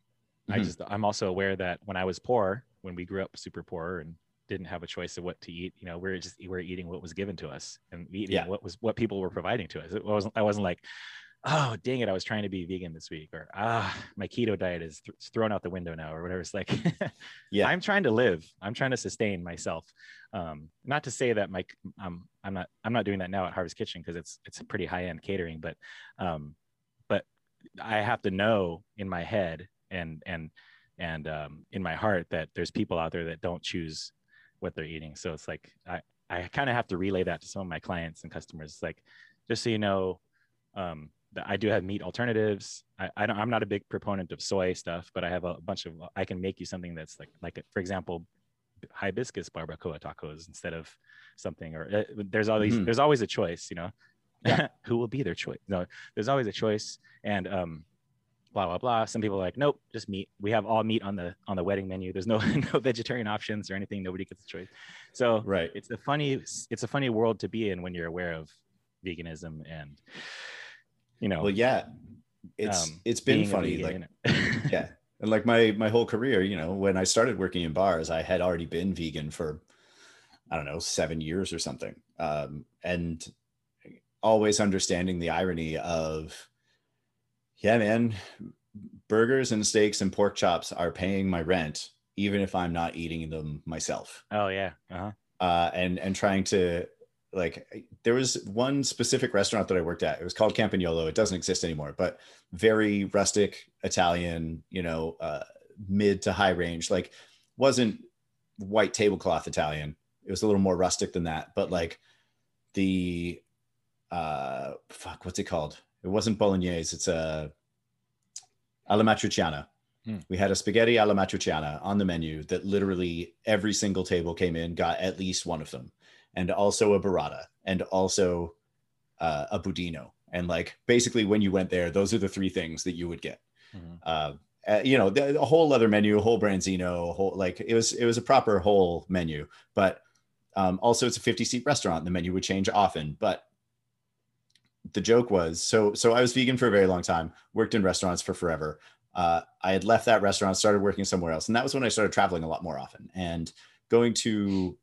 I Mhm. just I'm also aware that when I was poor, when we grew up super poor and didn't have a choice of what to eat, you know, we're just we're eating what was given to us and eating Yeah. what was what people were providing to us. It wasn't I wasn't like, oh dang it, I was trying to be vegan this week, or ah my keto diet is th- thrown out the window now, or whatever. It's like, Yeah. I'm trying to live. I'm trying to sustain myself. Um, not to say that my um, I'm not I'm not doing that now at Harvest Kitchen because it's it's a pretty high end catering, but um, but I have to know in my head and and and um, in my heart that there's people out there that don't choose what they're eating. So it's like I I kind of have to relay that to some of my clients and customers. It's like just so you know, um, I do have meat alternatives. I, I don't, I'm not a big proponent of soy stuff, but I have a bunch of. I can make you something that's like like for example, hibiscus barbacoa tacos instead of something. Or uh, there's always Mhm. there's always a choice, you know. Yeah. Who will be their choice? No, there's always a choice, and um, blah blah blah. Some people are like, nope, just meat. We have all meat on the on the wedding menu. There's no no vegetarian options or anything. Nobody gets a choice. So Right. it's a funny it's a funny world to be in when you're aware of veganism and you know Well, yeah. It's um, it's been funny. Like vegan, know? yeah and like my my whole career you know when i started working in bars i had already been vegan for i don't know seven years or something um, and always understanding the irony of yeah man burgers and steaks and pork chops are paying my rent even if i'm not eating them myself oh yeah uh-huh. uh, and and trying to like there was one specific restaurant that I worked at. It was called Campagnolo. It doesn't exist anymore, but very rustic Italian, you know, uh, mid to high range. Like wasn't white tablecloth Italian. It was a little more rustic than that, but like the uh fuck, what's it called? It wasn't bolognese. It's a alla matriciana. Hmm. We had a spaghetti alla matriciana on the menu that literally every single table came in, got at least one of them, and also a burrata, and also uh, a budino. And like basically, when you went there, those are the three things that you would get. Mhm. Uh, uh, you know, the, a whole other menu, a whole branzino, a whole like it was it was a proper whole menu, but um, also it's a 50 seat restaurant. The menu would change often, but the joke was so so I was vegan for a very long time, worked in restaurants for forever. Uh, I had left that restaurant, started working somewhere else, and that was when I started traveling a lot more often and going to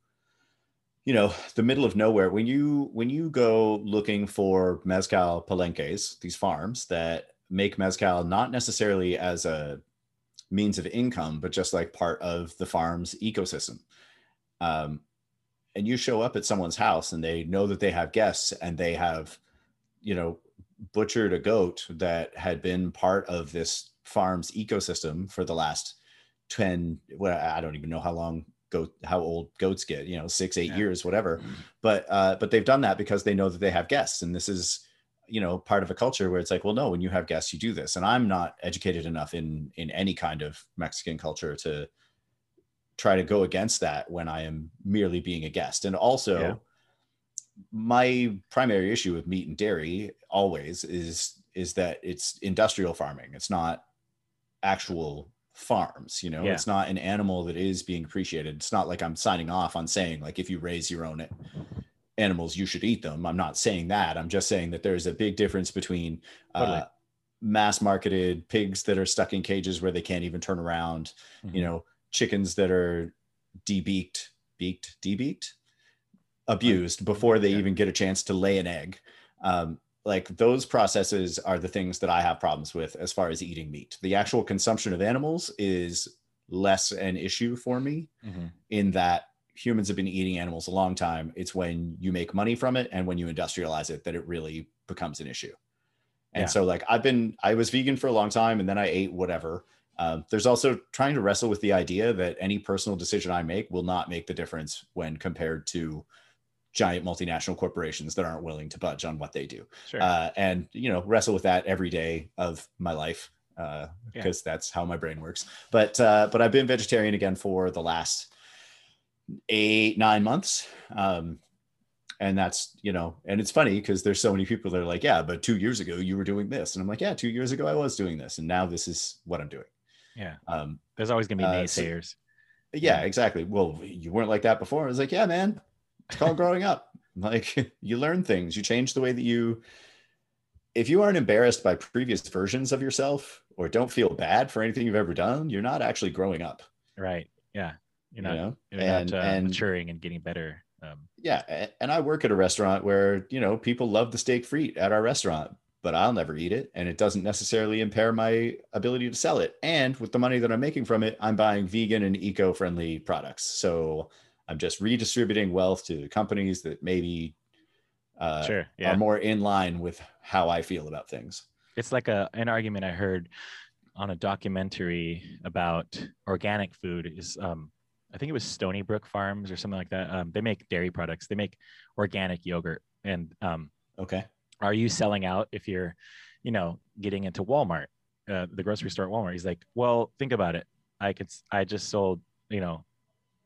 you know the middle of nowhere when you when you go looking for mezcal palenques these farms that make mezcal not necessarily as a means of income but just like part of the farm's ecosystem um, and you show up at someone's house and they know that they have guests and they have you know butchered a goat that had been part of this farm's ecosystem for the last 10 well i don't even know how long goat how old goats get you know six eight Yeah. years whatever but uh but they've done that because they know that they have guests and this is you know part of a culture where it's like well no when you have guests you do this and i'm not educated enough in in any kind of mexican culture to try to go against that when i am merely being a guest and also Yeah. My primary issue with meat and dairy always is is that it's industrial farming it's not actual farms you know Yeah. it's not an animal that is being appreciated it's not like i'm signing off on saying like if you raise your own animals you should eat them i'm not saying that i'm just saying that there's a big difference between Totally. uh, mass marketed pigs that are stuck in cages where they can't even turn around Mhm. you know chickens that are debeaked beaked debeaked abused before they Yeah. even get a chance to lay an egg. Um, like those processes are the things that i have problems with as far as eating meat. The actual consumption of animals is less an issue for me Mhm. in that humans have been eating animals a long time. It's when you make money from it and when you industrialize it that it really becomes an issue. And Yeah. so like i've been i was vegan for a long time and then i ate whatever. Um, there's also trying to wrestle with the idea that any personal decision i make will not make the difference when compared to giant multinational corporations that aren't willing to budge on what they do. Sure. Uh, and you know wrestle with that every day of my life uh, Yeah. because that's how my brain works. But uh, but i've been vegetarian again for the last eight nine months. Um, and that's you know and it's funny because there's so many people that are like yeah but two years ago you were doing this. And i'm like yeah two years ago i was doing this and now this is what i'm doing. Yeah. Um, there's always gonna be uh, so- naysayers. Yeah. exactly. Well you weren't like that before. I was like yeah man it's called growing up. Like you learn things. You change the way that you if you aren't embarrassed by previous versions of yourself or don't feel bad for anything you've ever done you're not actually growing up. Right. Yeah. You're you not know? you're and not uh, and maturing and getting better um, yeah. And i work at a restaurant where you know people love the steak frite at our restaurant but i'll never eat it and it doesn't necessarily impair my ability to sell it. And with the money that i'm making from it i'm buying vegan and eco-friendly products. So i'm just redistributing wealth to companies that maybe uh, sure yeah are more in line with how i feel about things it's like a an argument I heard on a documentary about organic food is um I think it was Stony Brook Farms or something like that. Um, they make dairy products. They make organic yogurt, and um, okay are you selling out if you're, you know, getting into Walmart, uh, the grocery store at Walmart? He's like, well, think about it. I could, I just sold, you know,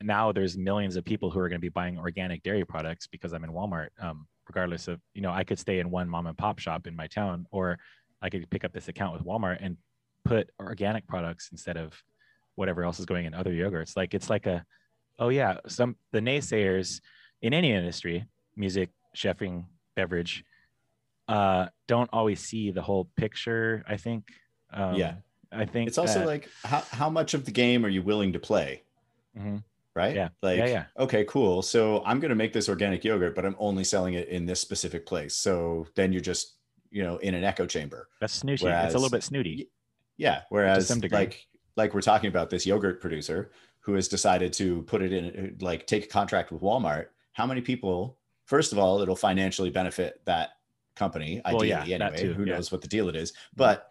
now there's millions of people who are going to be buying organic dairy products because I'm in Walmart. Um, regardless of, you know, I could stay in one mom and pop shop in my town, or I could pick up this account with Walmart and put organic products instead of whatever else is going in other yogurts. Like it's like a, oh yeah, some the naysayers in any industry, music, chefing, beverage, uh, don't always see the whole picture. I think. Um, Yeah. I think It's also that- like how how much of the game are you willing to play? Mhm. Right? Yeah. Like, Yeah, yeah. okay, cool. So I'm gonna make this organic yogurt, but I'm only selling it in this specific place. So then you're just, you know, in an echo chamber. that's snooty. it's a little bit snooty. Yeah. Whereas like like we're talking about this yogurt producer who has decided to put it in uh, like take a contract with Walmart. How many people, first of all, it'll financially benefit that company, Well, ideally yeah, that anyway. Who yeah. knows what the deal it is. But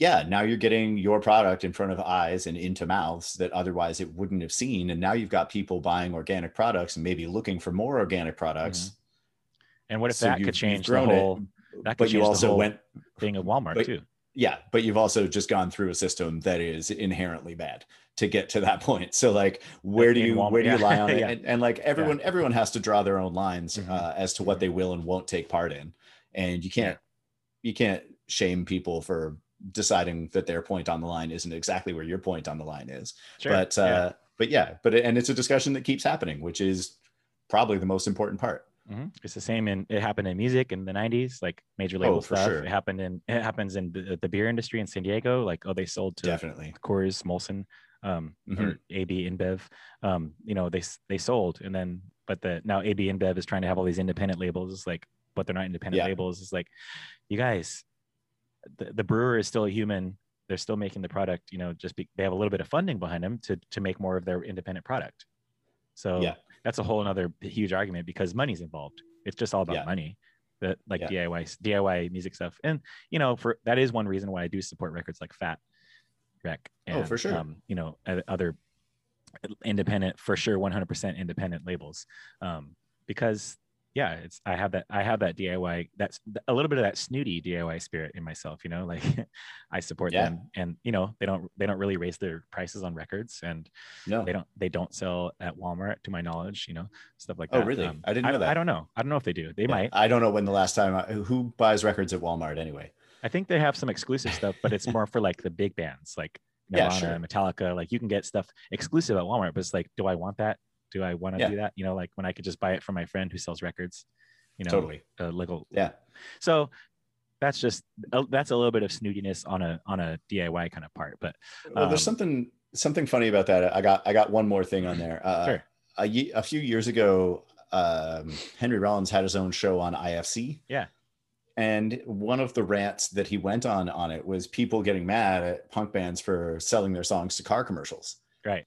yeah, now you're getting your product in front of eyes and into mouths that otherwise it wouldn't have seen. And now you've got people buying organic products and maybe looking for more organic products. And what if So that could change the grown it, whole that could but you also whole went thing of Walmart but- too? yeah but you've also just gone through a system that is inherently bad to get to that point so like where do In you Walmart, where do you yeah. lie on it Yeah. and, and like everyone everyone has to draw their own lines Mhm. uh, as to what they will and won't take part in and you can't you can't shame people for deciding that their point on the line isn't exactly where your point on the line is Sure. but uh yeah. but yeah but and it's a discussion that keeps happening which is probably the most important part Mhm. It's the same in it happened in music in the 90s, like major label Oh, for stuff. sure. It happened in it happens in the, the beer industry in San Diego. Like, oh, they sold to definitely Coors, Molson, um, or Mhm. AB InBev. Um, you know, they they sold, and then but the now AB InBev is trying to have all these independent labels. It's like, but they're not independent Yeah. labels. It's like, you guys, the, the brewer is still a human. They're still making the product. You know, just be, they have a little bit of funding behind them to to make more of their independent product. So Yeah. that's a whole another huge argument because money's involved. It's just all about Yeah. money. That like Yeah. DIY DIY music stuff, and you know, for that is one reason why I do support records like Fat Wreck. Oh, for sure. Um, you know, other independent, for sure, 100% independent labels, um, because yeah, it's I have that I have that DIY that's a little bit of that snooty DIY spirit in myself. You know, like I support Yeah. them, and you know they don't they don't really raise their prices on records, and no they don't they don't sell at Walmart to my knowledge. You know, stuff like that. Oh, that. really? Um, I didn't know I, that. I don't know. I don't know if they do. They Yeah, might. I don't know when the last time I, who buys records at Walmart anyway. I think they have some exclusive stuff, but it's more for like the big bands, like Yeah, Nirvana, sure. Metallica. Like you can get stuff exclusive at Walmart, but it's like, do I want that? Do I want to Yeah. do that? You know, like when I could just buy it from my friend who sells records. You know, Totally. uh, little. Yeah. So that's just that's a little bit of snootiness on a on a DIY kind of part, but Well, there's Um, something something funny about that. I got I got one more thing on there. Uh, Sure. a, ye- a few years ago, um, Henry Rollins had his own show on IFC. Yeah. And one of the rants that he went on on it was people getting mad at punk bands for selling their songs to car commercials. right.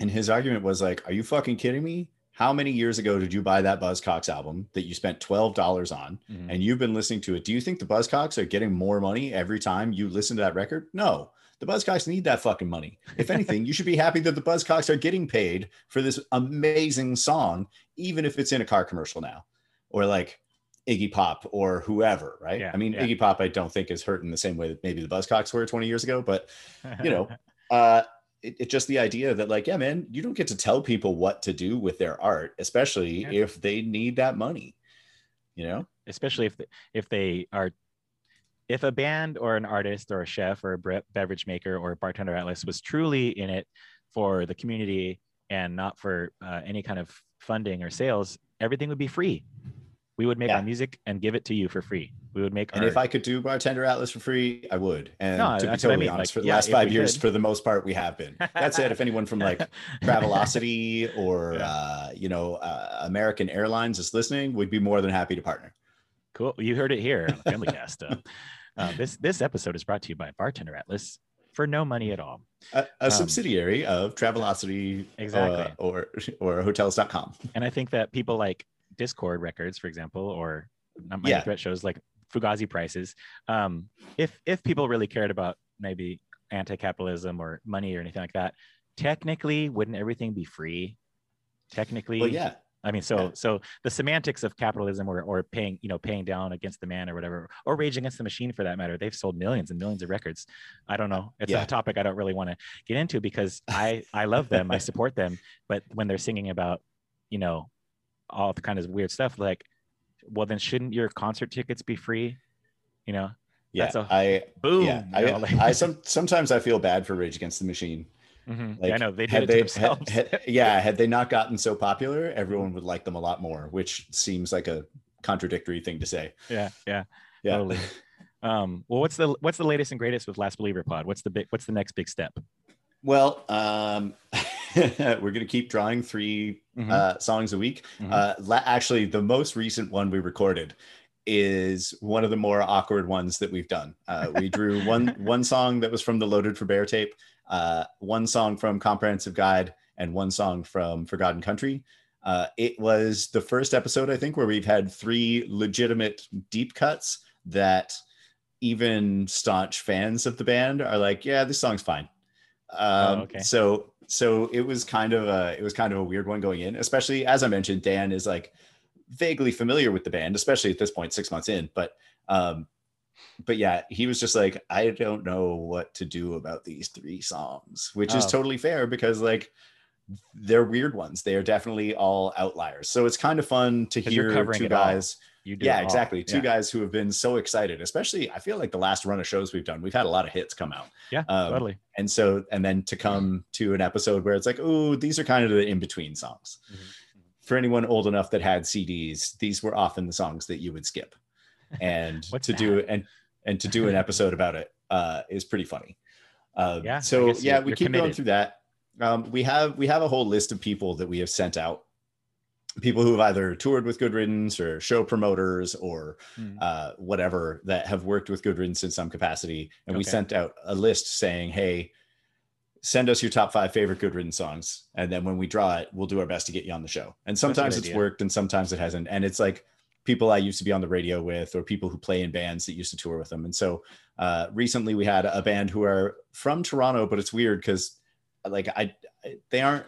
And his argument was like, "Are you fucking kidding me? How many years ago did you buy that Buzzcocks album that you spent twelve dollars on, Mhm. and you've been listening to it? Do you think the Buzzcocks are getting more money every time you listen to that record? No, the Buzzcocks need that fucking money. If anything, you should be happy that the Buzzcocks are getting paid for this amazing song, even if it's in a car commercial now, or like Iggy Pop or whoever, right? Yeah, I mean, yeah. Iggy Pop, I don't think is hurt in the same way that maybe the Buzzcocks were 20 years ago, but you know, uh it, it just the idea that like yeah man you don't get to tell people what to do with their art especially Yeah. if they need that money you know especially if they, if they are if a band or an artist or a chef or a bre- beverage maker or a bartender atlas was truly in it for the community and not for uh, any kind of funding or sales everything would be free we would make Yeah. our music and give it to you for free. We would make and our, if i could do bartender atlas for free i would. And No, to be that's what I totally mean, honest like, for the yeah, last five years for the most part we have been. That said if anyone from like travelocity or Yeah. uh you know uh, american airlines is listening we'd be more than happy to partner. Cool. You heard it here on the family cast uh, uh, this this episode is brought to you by bartender atlas for no money at all. A, a Um, subsidiary of travelocity Exactly. uh, or or hotels.com and I think that people like Dischord records, for example, or not my Yeah. threat shows like Fugazi prices. Um, if if people really cared about maybe anti-capitalism or money or anything like that, technically, wouldn't everything be free? Technically, well yeah I mean, so Yeah. so the semantics of capitalism or or paying you know paying down against the man or whatever, or rage against the machine for that matter, they've sold millions and millions of records. I don't know. It's Yeah. a topic I don't really want to get into because I I love them, I support them, but when they're singing about you know all the kind of weird stuff, like, well, then shouldn't your concert tickets be free? You know, Yeah, That's a- I boom. yeah, I, know, like- I some sometimes I feel bad for Rage Against the Machine. Mhm. Like, yeah, I know they did Had it they, themselves. had- had- yeah, had they not gotten so popular, everyone would like them a lot more, which seems like a contradictory thing to say. yeah, yeah. Yeah. Totally. Um, well, what's the what's the latest and greatest with Last Believer Pod? What's the big what's the next big step? Well, um, we're gonna keep drawing 3 Mhm. uh, songs a week. Mhm. Uh, la- actually, the most recent one we recorded is one of the more awkward ones that we've done. Uh, we drew one one song that was from the Loaded for Bear tape, uh, one song from Comprehensive Guide, and one song from For God and Country. Uh, it was the first episode, I think, where we've had three legitimate deep cuts that even staunch fans of the band are like, "Yeah, this song's fine." Um, okay. So, so it was kind of a it was kind of a weird one going in, especially as I mentioned, Dan is like vaguely familiar with the band, especially at this point, six months in. But um, but yeah, he was just like, I don't know what to do about these three songs, which is Oh. totally fair because like they're weird ones. They are definitely all outliers. So it's kind of fun to hear two guys. all. You do Yeah, exactly. Two Yeah. guys who have been so excited, especially I feel like the last run of shows we've done, we've had a lot of hits come out. Yeah, Um, totally. And so, and then to come to an episode where it's like, oh, these are kind of the in between songs. Mhm. For anyone old enough that had CDs, these were often the songs that you would skip. And to do and and to do an episode about it uh, is pretty funny. Uh, Yeah, So yeah, we keep going through that. Um, we have we have a whole list of people that we have sent out. People who have either toured with Good Riddance or show promoters or Mm. uh, whatever that have worked with Good Riddance in some capacity. And we sent out a list saying, hey, send us your top five favorite Good Riddance songs. And then when we draw it, we'll do our best to get you on the show. And sometimes it's idea. worked and sometimes it hasn't. And it's like people I used to be on the radio with or people who play in bands that used to tour with them. And so uh, recently we had a band who are from Toronto, but it's weird because like I, I- they aren't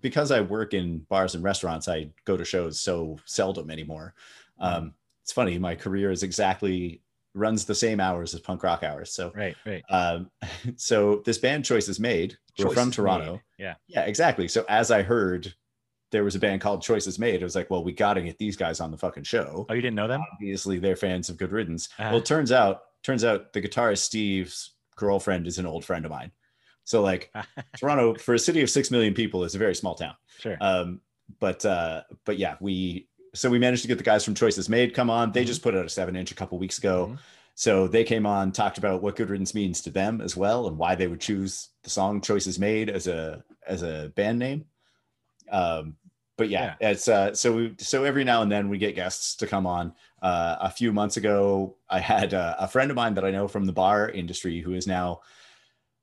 because I work in bars and restaurants, I go to shows so seldom anymore. Um, it's funny, my career is exactly runs the same hours as punk rock hours. So, Right, right. um, so this band Choices Made, who are Choices from made. Toronto. Yeah. Yeah, exactly. So as I heard there was a band called Choices Made, I was like, well, we got to get these guys on the fucking show. Oh, you didn't know them? Obviously, they're fans of Good Riddance. Uh-huh. Well, it turns out, turns out the guitarist Steve's girlfriend is an old friend of mine. So like Toronto, for a city of six million people, is a very small town. sure. Um, but uh, but yeah, we so we managed to get the guys from Choices Made come on. They Mhm. just put out a seven inch a couple weeks ago. Mhm. So they came on, talked about what Good Riddance means to them as well, and why they would choose the song Choices Made as a as a band name. Um, but yeah, it's uh, so we so every now and then we get guests to come on. Uh, a few months ago, I had uh, a friend of mine that I know from the bar industry who is now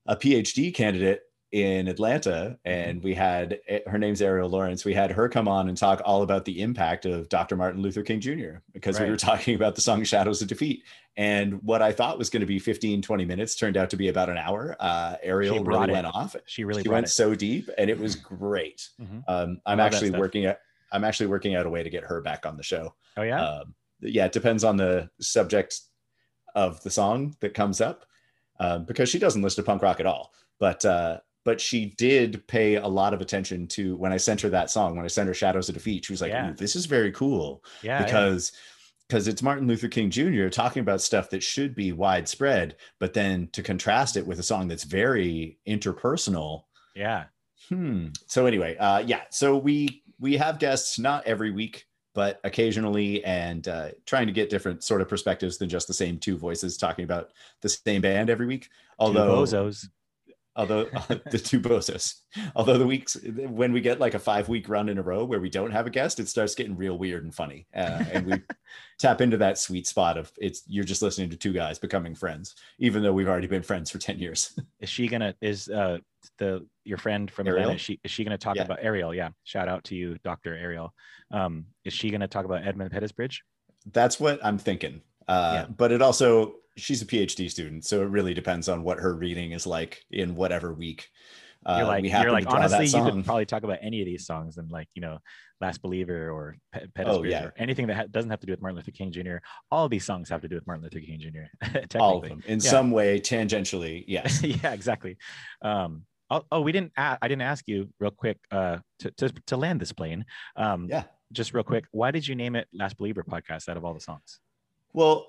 a PhD candidate in Atlanta, and we had eh, her name's Ariel Lawrence. We had her come on and talk all about the impact of Dr. Martin Luther King Jr. because we were talking about the song Shadows of Defeat. And what I thought was going to be 15, 20 minutes turned out to be about an hour. Uh, Ariel really it. went off. She really she went it. so deep, and it was great. Mhm. Um, I'm actually working at. I'm actually working out a way to get her back on the show. Oh yeah. Um, yeah, it depends on the subject of the song that comes up, um, because she doesn't listen to punk rock at all. But uh, but she did pay a lot of attention to when I sent her that song. When I sent her "Shadows of Defeat," she was like, Yeah. "Ooh, "This is very cool." yeah. yeah. because because it's Martin Luther King Jr. talking about stuff that should be widespread, but then to contrast it with a song that's very interpersonal. yeah. Hmm. So anyway, uh, yeah. So we we have guests not every week, but occasionally, and uh, trying to get different sort of perspectives than just the same two voices talking about the same band every week. Although Two bozos. Although the two bozos although the weeks when we get like a five week run in a row where we don't have a guest it starts getting real weird and funny uh, and we tap into that sweet spot of it's you're just listening to two guys becoming friends even though we've already been friends for 10 years Is she gonna is uh the your friend from Ariel? Atlanta? Is she is she gonna talk Yeah. about Ariel? Yeah. Shout out to you, Dr. Ariel. Um, is she gonna talk about Edmund Pettus Bridge? that's what i'm thinking uh, Yeah. but it also she's a phd student so it really depends on what her reading is like in whatever week Uh, you're like we you're like honestly you could probably talk about any of these songs and like you know last believer or Pe- Oh, yeah. or anything that ha- doesn't have to do with martin luther king jr all these songs have to do with martin luther king jr all of them in Yeah. some way tangentially. Yes. yeah exactly um oh, oh we didn't a- i didn't ask you real quick uh to, to, to land this plane um yeah. just real quick why did you name it last believer podcast out of all the songs Well,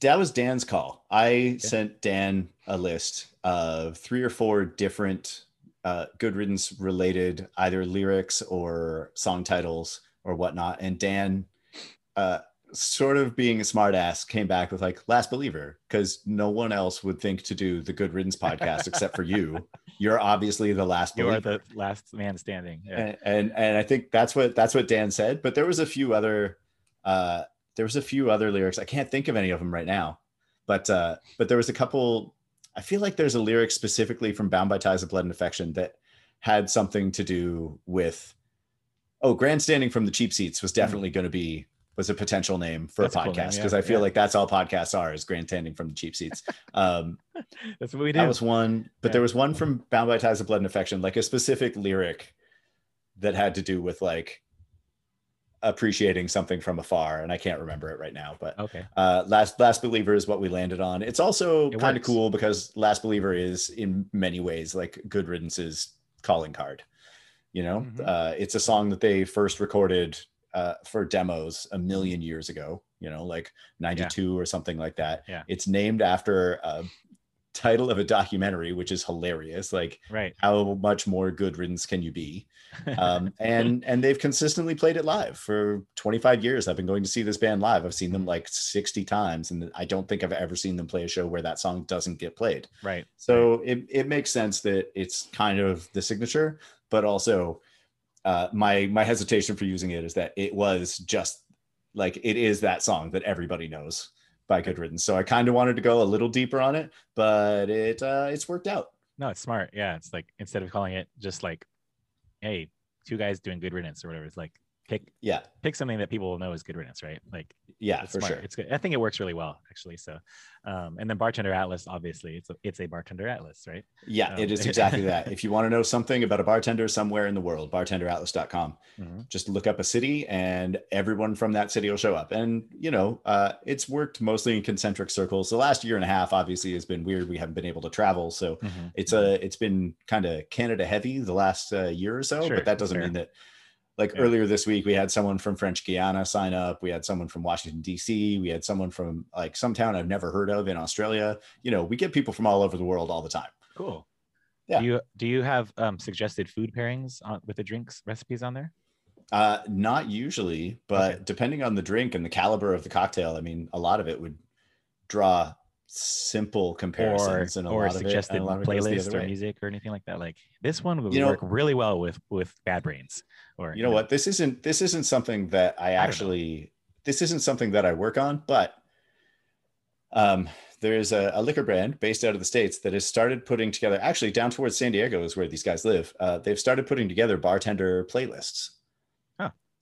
that was Dan's call. I sent Dan a list of three or four different uh, Good Riddance related either lyrics or song titles or whatnot. And Dan, uh, sort of being a smartass, came back with like Last Believer because no one else would think to do the Good Riddance podcast except for you. You're obviously the last you are believer. the last man standing yeah and, and and I think that's what that's what Dan said. But there was a few other uh, there was a few other lyrics. I can't think of any of them right now, but uh, but there was a couple. I feel like there's a lyric specifically from Bound by Ties of Blood and Affection that had something to do with. Oh, grandstanding from the cheap seats was definitely going to be was a potential name for That's a a cool podcast yeah, because I feel yeah. like that's all podcasts are is grandstanding from the cheap seats. Um, that's what we do that was one, but Yeah. there was one from Bound by Ties of Blood and Affection, like a specific lyric that had to do with like appreciating something from afar, and I can't remember it right now. But okay uh, last Last Believer is what we landed on. It's also It kind of cool because Last Believer is in many ways like Good Riddance's calling card. You know, Mhm. uh, it's a song that they first recorded uh, for demos a million years ago. You know, like '92 or something like that. Yeah. It's named after a title of a documentary, which is hilarious. Like, right how much more Good Riddance can you be? um, and and they've consistently played it live for 25 years. I've been going to see this band live. I've seen them like 60 times, and I don't think I've ever seen them play a show where that song doesn't get played. right So it it makes sense that it's kind of the signature, but also uh, my my hesitation for using it is that it was just like it is that song that everybody knows by Good Riddance. So I kind of wanted to go a little deeper on it, but it uh, it's worked out. No, it's smart. Yeah, it's like instead of calling it just like, hey, two guys doing good riddance or whatever, it's like pick Yeah, pick something that people will know is good riddance, right? Like yeah, it's for smart. sure. It's good. I think it works really well actually. So, um, and then bartender atlas, obviously, it's a, it's a bartender atlas, right? Yeah, Um, it is exactly that. If you want to know something about a bartender somewhere in the world, bartenderatlas.com. Mhm. Just look up a city and everyone from that city will show up. And, you know, uh, it's worked mostly in concentric circles. The last year and a half obviously has been weird. We haven't been able to travel. So Mhm. it's a it's been kind of Canada heavy the last uh, year or so, Sure, but that doesn't mean that like Yeah. earlier this week we had someone from French Guiana sign up, we had someone from Washington DC, we had someone from like some town I've never heard of in Australia. You know, we get people from all over the world all the time. cool. Yeah. Do you do you have um, suggested food pairings on, with the drinks recipes on there? Uh, not usually, but Okay. depending on the drink and the caliber of the cocktail, I mean, a lot of it would draw simple Or comparisons and a or lot suggested and a lot of it goes playlist other or way. music or anything like that? Like this one would You know- work really well with with Bad Brains. Or You know what? This isn't this isn't something that I know. actually this isn't something that I work on, but um, there's a, a liquor brand based out of the states that has started putting together. Actually, down towards San Diego is where these guys live. Uh, they've started putting together bartender playlists.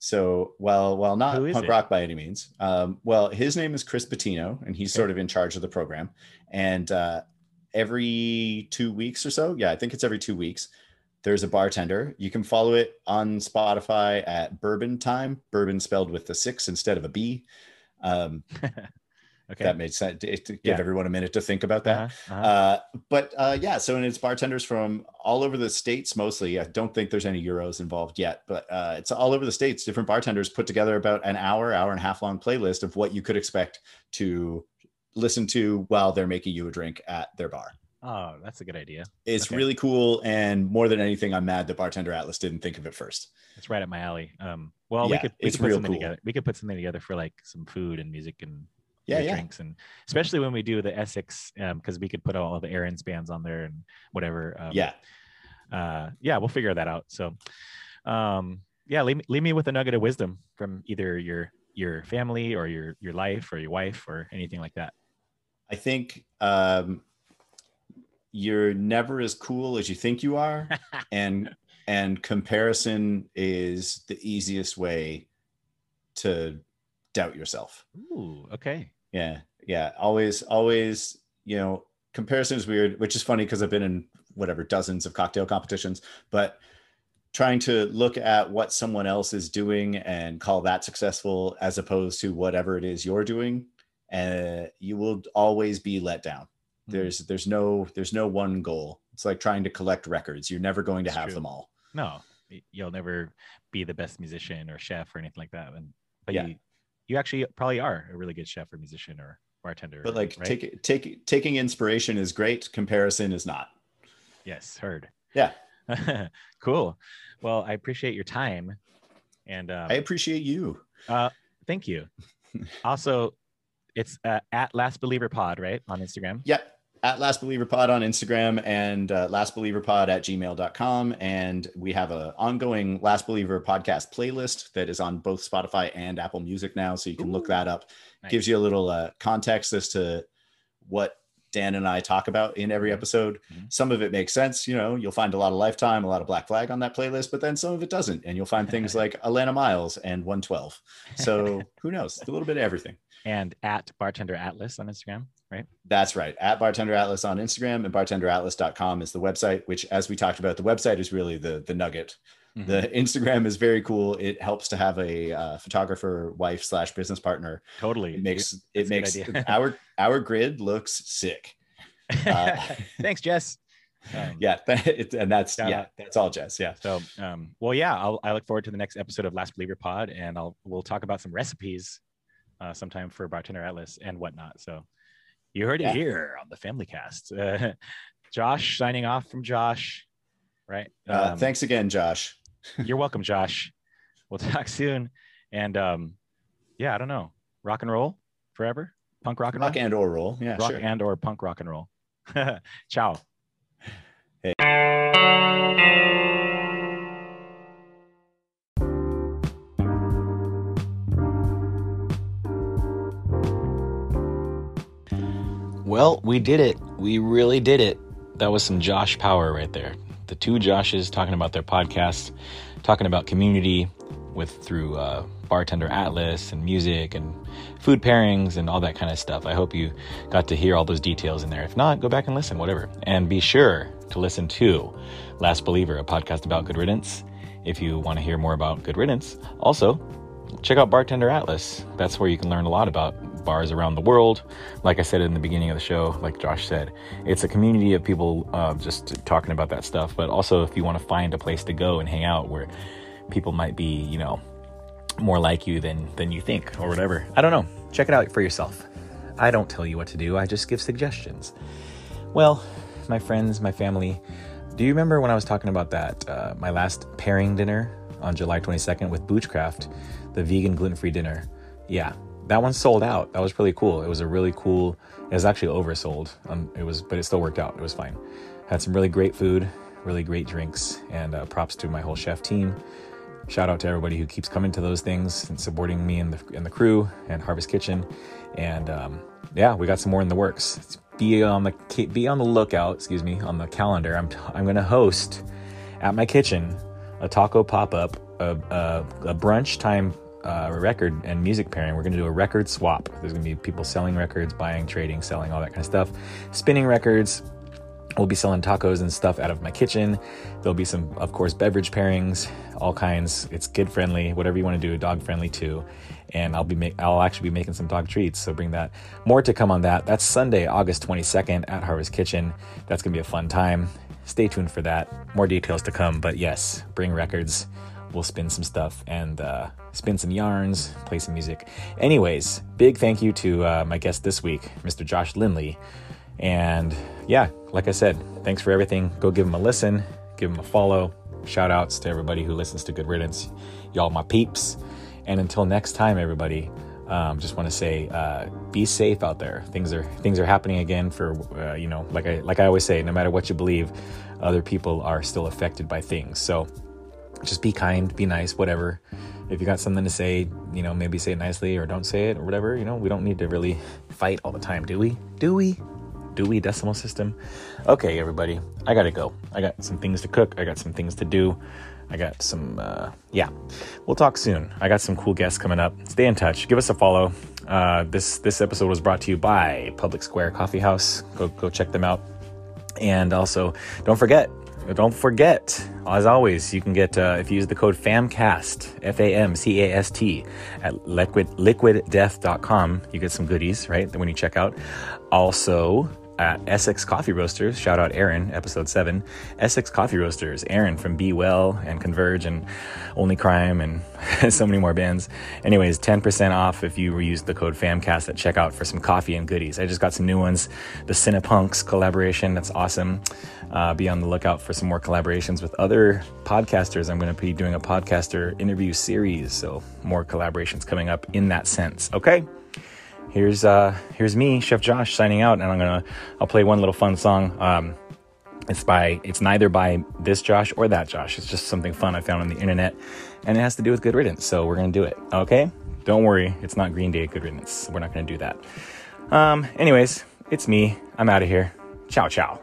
So while while not punk it? rock by any means, um, well, his name is Chris Bettino, and he's Okay. sort of in charge of the program. And uh, every two weeks or so, yeah, I think it's every two weeks. There's a bartender. You can follow it on Spotify at Bourbon Time. Bourbon spelled with the six instead of a B. Um, okay. That made sense to to give Yeah. everyone a minute to think about that. Uh-huh, uh-huh. Uh, but uh, yeah, so and it's bartenders from all over the states mostly. I don't think there's any euros involved yet, but uh, it's all over the states. Different bartenders put together about an hour, hour and a half long playlist of what you could expect to listen to while they're making you a drink at their bar. oh, that's a good idea. It's Okay. really cool, and more than anything, I'm mad that Bartender Atlas didn't think of it first. It's right up my alley. Um, well, we could we it's could put something cool. together. We could put something together for like some food and music and Yeah, yeah. drinks and especially when we do the Essex because we could put all the Aaron's bands on there and whatever. Um, yeah, uh, yeah, we'll figure that out. So, um, yeah, leave, me- leave me with a nugget of wisdom from either your your family or your your life or your wife or anything like that. I think um, you're never as cool as you think you are, and and comparison is the easiest way to doubt yourself. Ooh, okay. Yeah, yeah. Always, always. You know, comparison is weird, which is funny because I've been in whatever dozens of cocktail competitions, but trying to look at what someone else is doing and call that successful as opposed to whatever it is you're doing and uh, you will always be let down mm-hmm. there's there's no there's no one goal it's like trying to collect records you're never going to That's have true. them all no you'll never be the best musician or chef or anything like that and but yeah. you you actually probably are a really good chef or musician or bartender but like right? take take taking inspiration is great comparison is not yes heard yeah cool. Well, I appreciate your time, and um, I appreciate you. Uh, thank you. also, it's uh, at Last Believer Pod, right, on Instagram. Yep. At Last Believer Pod on Instagram and uh, Last Believer Pod at gmail.com. And we have an ongoing Last Believer podcast playlist that is on both Spotify and Apple Music now. So you can Ooh, look that up. Nice. Gives you a little uh, context as to what Dan and I talk about in every mm-hmm. episode. Mm-hmm. Some of it makes sense. You know, you'll find a lot of Lifetime, a lot of Black Flag on that playlist, but then some of it doesn't. And you'll find things like Alannah Myles and 112. So who knows? a little bit of everything. And at Bartender Atlas on Instagram, right? That's right. At Bartender Atlas on Instagram and bartenderatlas.com is the website, which, as we talked about, the website is really the, the nugget Mm-hmm. The Instagram is very cool. It helps to have a uh, photographer, wife slash business partner. Totally, it makes That's it makes our our grid looks sick. Uh, Thanks, Jess. Um, yeah, it, and that's yeah, out. that's all, Jess. Yeah. So, um, well, yeah, I'll, I look forward to the next episode of Last Believer Pod, and I'll we'll talk about some recipes uh, sometime for Bartender Atlas and whatnot. So, you heard it yeah. here on the Family Cast. Uh, Josh signing off from Josh. Right. Uh, um, thanks again, Josh. You're welcome, Josh. We'll talk soon. And um, yeah, I don't know. Rock and roll forever. Punk rock and rock roll? and or roll. Yeah, rock sure. and or punk rock and roll. Ciao. Well, we did it. We really did it. That was some Josh power right there the two Joshes talking about their podcast, talking about community with through uh, bartender atlas and music and food pairings and all that kind of stuff. I hope you got to hear all those details in there. If not, go back and listen, whatever. And be sure to listen to Last Believer, a podcast about good riddance. If you want to hear more about good riddance, also check out Bartender Atlas. That's where you can learn a lot about bars around the world. Like I said in the beginning of the show, like Josh said, it's a community of people uh, just talking about that stuff. But also, if you want to find a place to go and hang out where people might be, you know, more like you than than you think or whatever. I don't know. Check it out for yourself. I don't tell you what to do. I just give suggestions. Well, my friends, my family, do you remember when I was talking about that uh, my last pairing dinner on July 22nd with Boochcraft, the vegan gluten-free dinner? Yeah, that one sold out. That was really cool. It was a really cool. It was actually oversold. Um, it was, but it still worked out. It was fine. Had some really great food, really great drinks, and uh, props to my whole chef team. Shout out to everybody who keeps coming to those things and supporting me and the and the crew and Harvest Kitchen. And um, yeah, we got some more in the works. Be on the be on the lookout. Excuse me on the calendar. I'm I'm going to host at my kitchen a taco pop up, a, a, a brunch time uh, record and music pairing. We're going to do a record swap. There's going to be people selling records, buying, trading, selling, all that kind of stuff, spinning records. We'll be selling tacos and stuff out of my kitchen. There'll be some, of course, beverage pairings, all kinds. It's kid friendly, whatever you want to do, dog friendly too. And I'll be make, I'll actually be making some dog treats, so bring that. More to come on that. That's Sunday, August 22nd at Harvest Kitchen. That's gonna be a fun time. Stay tuned for that. More details to come, but yes, bring records we'll spin some stuff and uh, spin some yarns, play some music. Anyways, big thank you to uh, my guest this week, Mr. Josh Lindley. And yeah, like I said, thanks for everything. Go give him a listen, give him a follow. Shout outs to everybody who listens to Good Riddance. Y'all, my peeps. And until next time, everybody, um, just want to say, uh, be safe out there. Things are things are happening again. For uh, you know, like I like I always say, no matter what you believe, other people are still affected by things. So just be kind, be nice, whatever. If you got something to say, you know, maybe say it nicely or don't say it or whatever. You know, we don't need to really fight all the time, do we? Do we? Do we? Decimal system. Okay, everybody, I gotta go. I got some things to cook. I got some things to do. I got some, uh, yeah. We'll talk soon. I got some cool guests coming up. Stay in touch. Give us a follow. Uh, this this episode was brought to you by Public Square Coffee House. Go go check them out. And also, don't forget, don't forget, as always, you can get, uh, if you use the code FAMCAST, F A M C A S T, at liquid, liquiddeath.com, you get some goodies, right? When you check out. Also, at Essex Coffee Roasters. Shout out Aaron, episode seven. Essex Coffee Roasters, Aaron from Be Well and Converge and Only Crime and so many more bands. Anyways, 10% off if you use the code FAMCAST at checkout for some coffee and goodies. I just got some new ones. The Cinepunks collaboration, that's awesome. Uh, be on the lookout for some more collaborations with other podcasters. I'm going to be doing a podcaster interview series, so more collaborations coming up in that sense. Okay here's uh here's me chef josh signing out and i'm gonna i'll play one little fun song. Um it's by it's neither by this josh or that josh. It's just something fun i found on the internet and it has to do with good riddance so we're gonna do it okay? Don't worry it's not green day good riddance. We're not gonna do that. Um anyways it's me. I'm out of here. Ciao ciao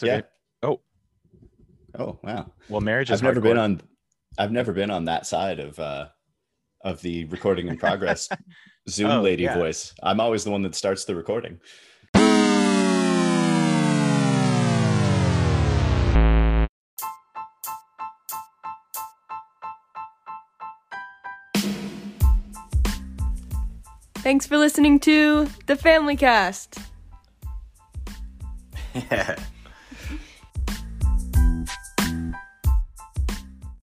that's okay. Yeah. Oh, oh wow. Well, marriage. I've never hardcore. been on. I've never been on that side of uh of the recording in progress Zoom oh, lady yeah. voice. I'm always the one that starts the recording. Thanks for listening to the Family Cast.